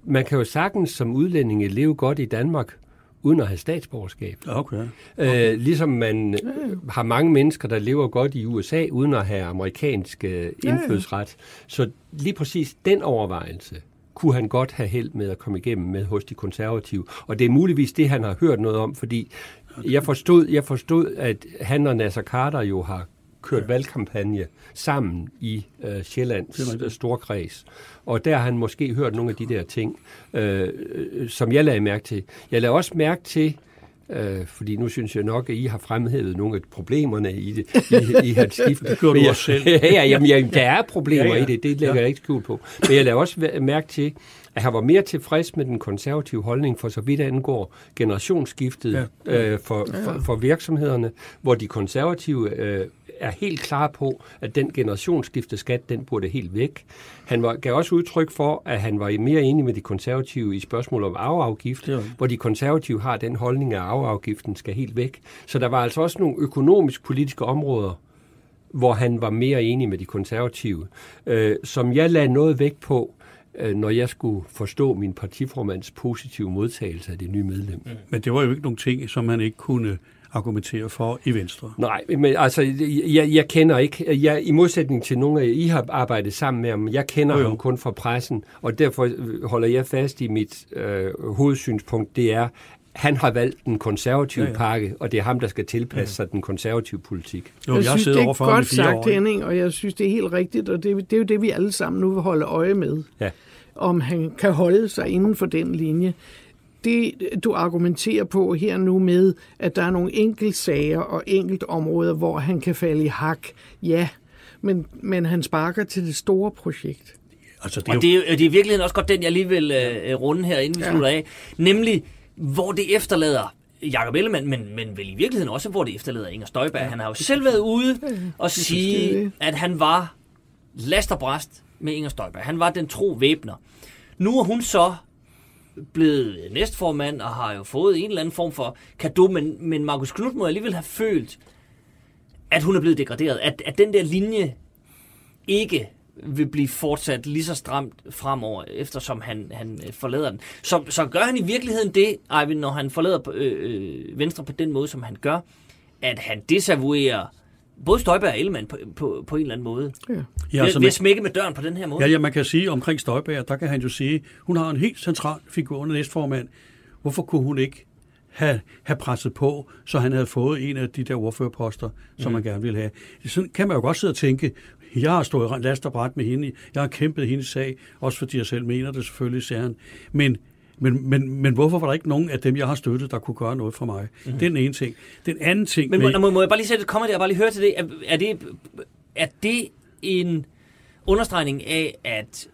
man kan jo sagtens som udlændinge leve godt i Danmark, uden at have statsborgerskab. Okay. okay. Øh, ligesom man øh, har mange mennesker, der lever godt i USA, uden at have amerikansk øh, indfødsret. Så lige præcis den overvejelse kunne han godt have held med at komme igennem med hos de konservative. Og det er muligvis det, han har hørt noget om, fordi jeg forstod, jeg forstod at han og Nasser Carter jo har kørt valgkampagne sammen i øh, Sjællands storkreds. Og der har han måske hørt nogle af de der ting, øh, som jeg lagde mærke til. Jeg lagde også mærke til, Øh, fordi nu synes jeg nok, at I har fremhævet nogle af problemerne i, det, i, i hans skift. det gjorde du også selv. ja, jamen, jamen, der er problemer ja, ja. i det, det lægger ja. jeg ikke skjult på. Men jeg lader også mærke til, at han var mere tilfreds med den konservative holdning for så vidt angår generationsskiftet ja. øh, for, for, for virksomhederne, hvor de konservative øh, er helt klar på, at den generationsskifteskat, den burde helt væk. Han var, gav også udtryk for, at han var mere enig med de konservative i spørgsmål om arveafgift, ja. hvor de konservative har den holdning, at arveafgiften skal helt væk. Så der var altså også nogle økonomisk-politiske områder, hvor han var mere enig med de konservative, øh, som jeg lagde noget vægt på, når jeg skulle forstå min partiformands positive modtagelse af det nye medlem. Mm. Men det var jo ikke nogle ting, som man ikke kunne argumentere for i Venstre. Nej, men altså, jeg, jeg kender ikke, jeg, i modsætning til nogle af jer, I har arbejdet sammen med ham, jeg kender jo, jo. ham kun fra pressen, og derfor holder jeg fast i mit øh, hovedsynspunkt, det er, han har valgt den konservative ja, ja. pakke, og det er ham, der skal tilpasse sig den konservative politik. Jo, jeg, jeg synes, det er godt sagt, år. Henning, og jeg synes, det er helt rigtigt, og det, det er jo det, vi alle sammen nu vil holde øje med. Ja. Om han kan holde sig inden for den linje det, du argumenterer på her nu med, at der er nogle enkeltsager og enkelt områder, hvor han kan falde i hak, ja, men, men han sparker til det store projekt. Altså, det er jo... Og det er, det er virkelig også godt den, jeg lige vil uh, runde her, inden vi ja. slutter af. Nemlig, hvor det efterlader Jakob Ellemann, men, men vel i virkeligheden også, hvor det efterlader Inger Støjberg. Ja. Han har jo selv været ude og sige, at han var lasterbræst med Inger Støjberg. Han var den tro væbner. Nu er hun så blevet næstformand og har jo fået en eller anden form for kado, men, men Markus Knudt må alligevel have følt, at hun er blevet degraderet. At, at den der linje ikke vil blive fortsat lige så stramt fremover, eftersom han, han øh, forlader den. Så, så gør han i virkeligheden det, Eivind, når han forlader øh, øh Venstre på den måde, som han gør, at han desavouerer både Støjberg og Ellemann på, på, på en eller anden måde. Ja. Ja, ved, ved at smække med døren på den her måde. Ja, ja, man kan sige omkring Støjberg, der kan han jo sige, hun har en helt central figur under næstformand. Hvorfor kunne hun ikke have, have presset på, så han havde fået en af de der ordførerposter, som mm. man gerne ville have. Sådan kan man jo godt sidde og tænke, jeg har stået last og bræt med hende, jeg har kæmpet hendes sag, også fordi jeg selv mener det selvfølgelig, siger han. Men men, men, men hvorfor var der ikke nogen af dem, jeg har støttet, der kunne gøre noget for mig? Mm-hmm. Det er den ene ting. Den anden ting... Men med, må, må jeg bare lige sætte et kommer der og bare lige høre til det? Er, er det, er det en understregning af, at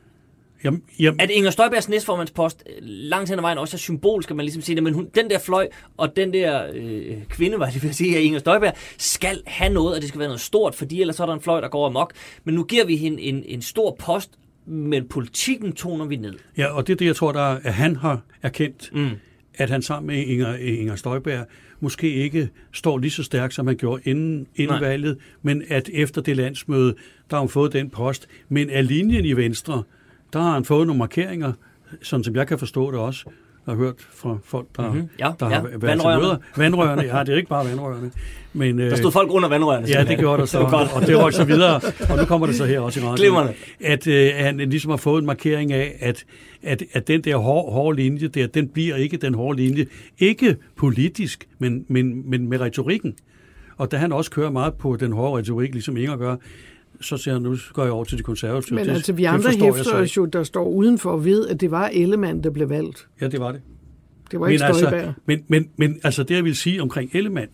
Jamen, jamen. At Inger Støjbergs næstformandspost langt hen ad vejen også er symbolsk, kan man ligesom sige det, men hun, den der fløj og den der øh, kvinde, var det vil sige, at Inger Støjberg, skal have noget, og det skal være noget stort, fordi ellers så er der en fløj, der går amok. Men nu giver vi hende en, en stor post, men politikken toner vi ned. Ja, og det er det, jeg tror, der er, at han har erkendt, mm. at han sammen med Inger, Inger Støjberg måske ikke står lige så stærkt, som han gjorde inden, inden valget, men at efter det landsmøde, der har han fået den post. Men af linjen i Venstre, der har han fået nogle markeringer, sådan som jeg kan forstå det også, har hørt fra folk, der, mm-hmm. ja, der ja. har været vandrørene. til møder. Vandrørene, ja, det er ikke bare vandrørene. Men, der stod øh, folk under vandrørene. Ja, det gjorde der så, det og det røg så videre. Og nu kommer det så her også i radioen. At øh, han ligesom har fået en markering af, at, at, at den der hårde, hårde linje der, den bliver ikke den hårde linje. Ikke politisk, men, men, men med retorikken. Og da han også kører meget på den hårde retorik, ligesom Inger gør, så siger han, nu går jeg over til de konservative. Men altså, vi andre hæfter os jo, der står udenfor ved, at det var Ellemann, der blev valgt. Ja, det var det. Det var ikke men altså, men, men, men altså, det jeg vil sige omkring Ellemann,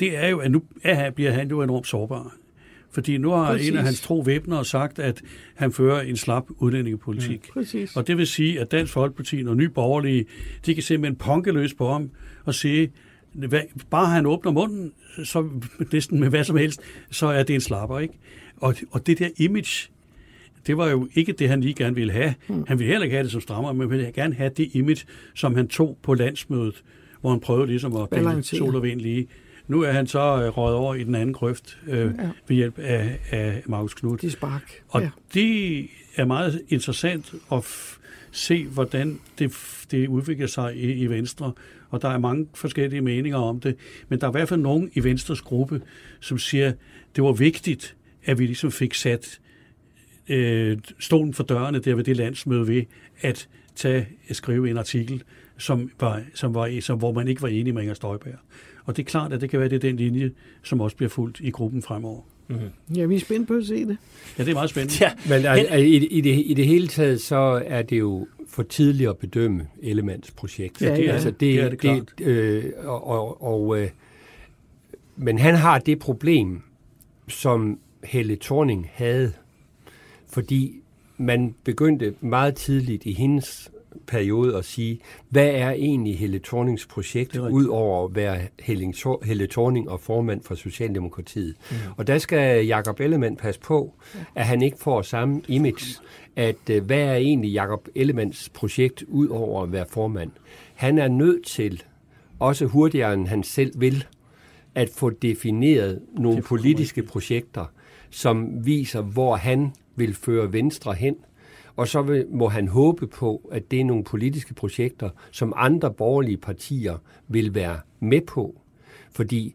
det er jo, at nu er, bliver han jo enormt sårbar. Fordi nu har Præcis. en af hans tro væbner sagt, at han fører en slap udlændingepolitik. Præcis. Og det vil sige, at Dansk Folkeparti og Nye Borgerlige, de kan simpelthen ponke løs på ham og sige, hvad, bare han åbner munden, så næsten med hvad som helst, så er det en slapper, ikke? Og, og det der image, det var jo ikke det, han lige gerne ville have. Mm. Han ville heller ikke have det som strammer, men ville gerne have det image, som han tog på landsmødet, hvor han prøvede ligesom at binde sol og vind lige. Nu er han så øh, røget over i den anden grøft øh, ja. ved hjælp af, af Markus Knudt. De spark. Og ja. det er meget interessant at se, hvordan det, det udvikler sig i, i Venstre. Og der er mange forskellige meninger om det. Men der er i hvert fald nogen i Venstres gruppe, som siger, det var vigtigt, at vi ligesom fik sat øh, stolen for dørene der ved det landsmøde ved at tage, at skrive en artikel, som var, som var, som, hvor man ikke var enig med Inger Støjberg. Og det er klart, at det kan være, det er den linje, som også bliver fuldt i gruppen fremover. Mm-hmm. Ja, vi er spændt på at se det. Ja, det er meget spændende. Ja. Men altså, i, i, det, i det hele taget, så er det jo for tidligt at bedømme Elements projekt. Ja, det er, altså, det, det, er det klart. Det, øh, og, og, og, øh, men han har det problem, som Helle Thorning havde, fordi man begyndte meget tidligt i hendes periode at sige, hvad er egentlig Helle Thornings projekt, ud over at være Helle Thorning og formand for Socialdemokratiet. Mm. Og der skal Jakob Ellemann passe på, at han ikke får samme image, at øh, hvad er egentlig Jakob Ellemanns projekt, ud over at være formand. Han er nødt til, også hurtigere end han selv vil, at få defineret nogle politiske projekter, som viser, hvor han vil føre Venstre hen, og så vil, må han håbe på, at det er nogle politiske projekter, som andre borgerlige partier vil være med på. Fordi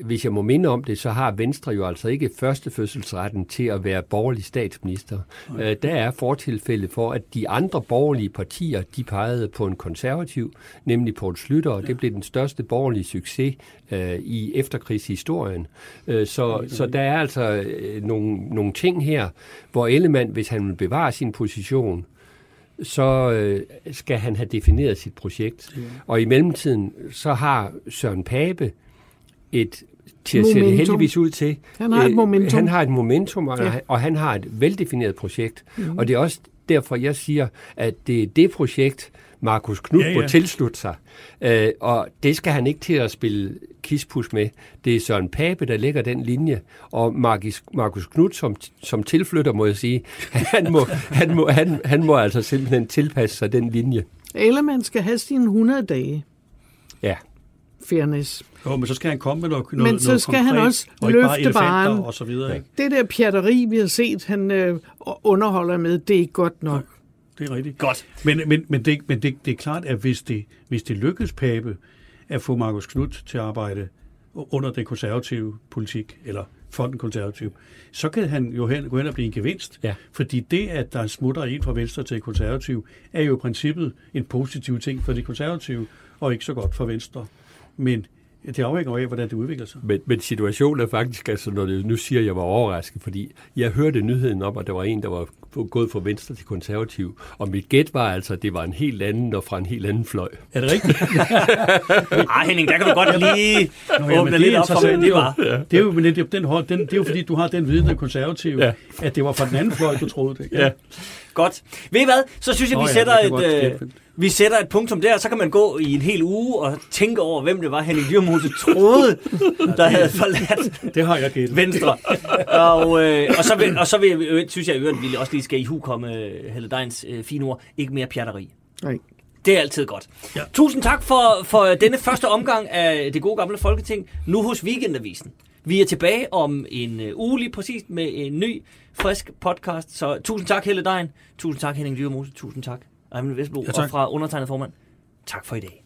hvis jeg må minde om det, så har Venstre jo altså ikke første fødselsretten til at være borgerlig statsminister. Øh, der er fortilfælde for, at de andre borgerlige partier, de pegede på en konservativ, nemlig Poul Slytter, og det blev den største borgerlige succes øh, i efterkrigshistorien. Øh, så, så der er altså øh, nogle, nogle ting her, hvor Ellemann, hvis han vil bevare sin position, så øh, skal han have defineret sit projekt. Ja. Og i mellemtiden, så har Søren Pape et til at se det heldigvis ud til. Han har et øh, momentum. Han har et momentum, og, ja. og han har et veldefineret projekt. Mm. Og det er også derfor, jeg siger, at det er det projekt, Markus Knud ja, ja. må tilslutte sig. Øh, og det skal han ikke til at spille kispus med. Det er Søren Pape, der lægger den linje, og Markus, Markus Knud som, som tilflytter, må jeg sige, han må, han, må, han, han må altså simpelthen tilpasse sig den linje. Eller man skal have sine 100 dage. Ja. Fairness. Jo, men så skal han komme med noget, noget Men så skal konkret, han også og løfte baren. Og så videre, ikke? Det der pjatteri, vi har set, han øh, underholder med, det er ikke godt nok. Ja, det er rigtigt. Godt. Men, men, men, det, men det, det er klart, at hvis det, hvis det lykkes Pape at få Markus Knudt til at arbejde under den konservative politik, eller for den konservative, så kan han jo hen, gå hen og blive en gevinst. Ja. Fordi det, at der smutter en fra venstre til konservativ, er jo i princippet en positiv ting for de konservative, og ikke så godt for venstre. Men det afhænger af, hvordan det udvikler sig. Men, men situationen er faktisk, altså, når det, nu siger jeg, jeg var overrasket, fordi jeg hørte nyheden om, at der var en, der var gået fra venstre til konservativ, og mit gæt var altså, at det var en helt anden og fra en helt anden fløj. Er det rigtigt? Ej Henning, der kan du godt lige Nå, åbne lidt op for, det, det, var. Ja. det er jo, det, den, den, det er jo fordi, du har den viden af konservativ, ja. at det var fra den anden fløj, du troede det. Ja. ja. Godt. Ved I hvad? Så synes jeg, vi Nå, sætter ja, et... Øh, vi sætter et punktum der, så kan man gå i en hel uge og tænke over, hvem det var, Henning Dyrmose troede, der havde forladt det har jeg gættet. Venstre. Og, øh, og, så vil, og så vil, jeg, synes jeg, at vi også lige skal i hu komme Helle Deins øh, fine ord. Ikke mere pjatteri. Nej. Det er altid godt. Ja. Tusind tak for, for denne første omgang af det gode gamle Folketing, nu hos Weekendavisen. Vi er tilbage om en uh, uge lige præcis med en ny, frisk podcast. Så tusind tak, Helle Dein. Tusind tak, Henning Dyrmose. Tusind tak, Ejvind Vestbro. Ja, og fra undertegnet formand. Tak for i dag.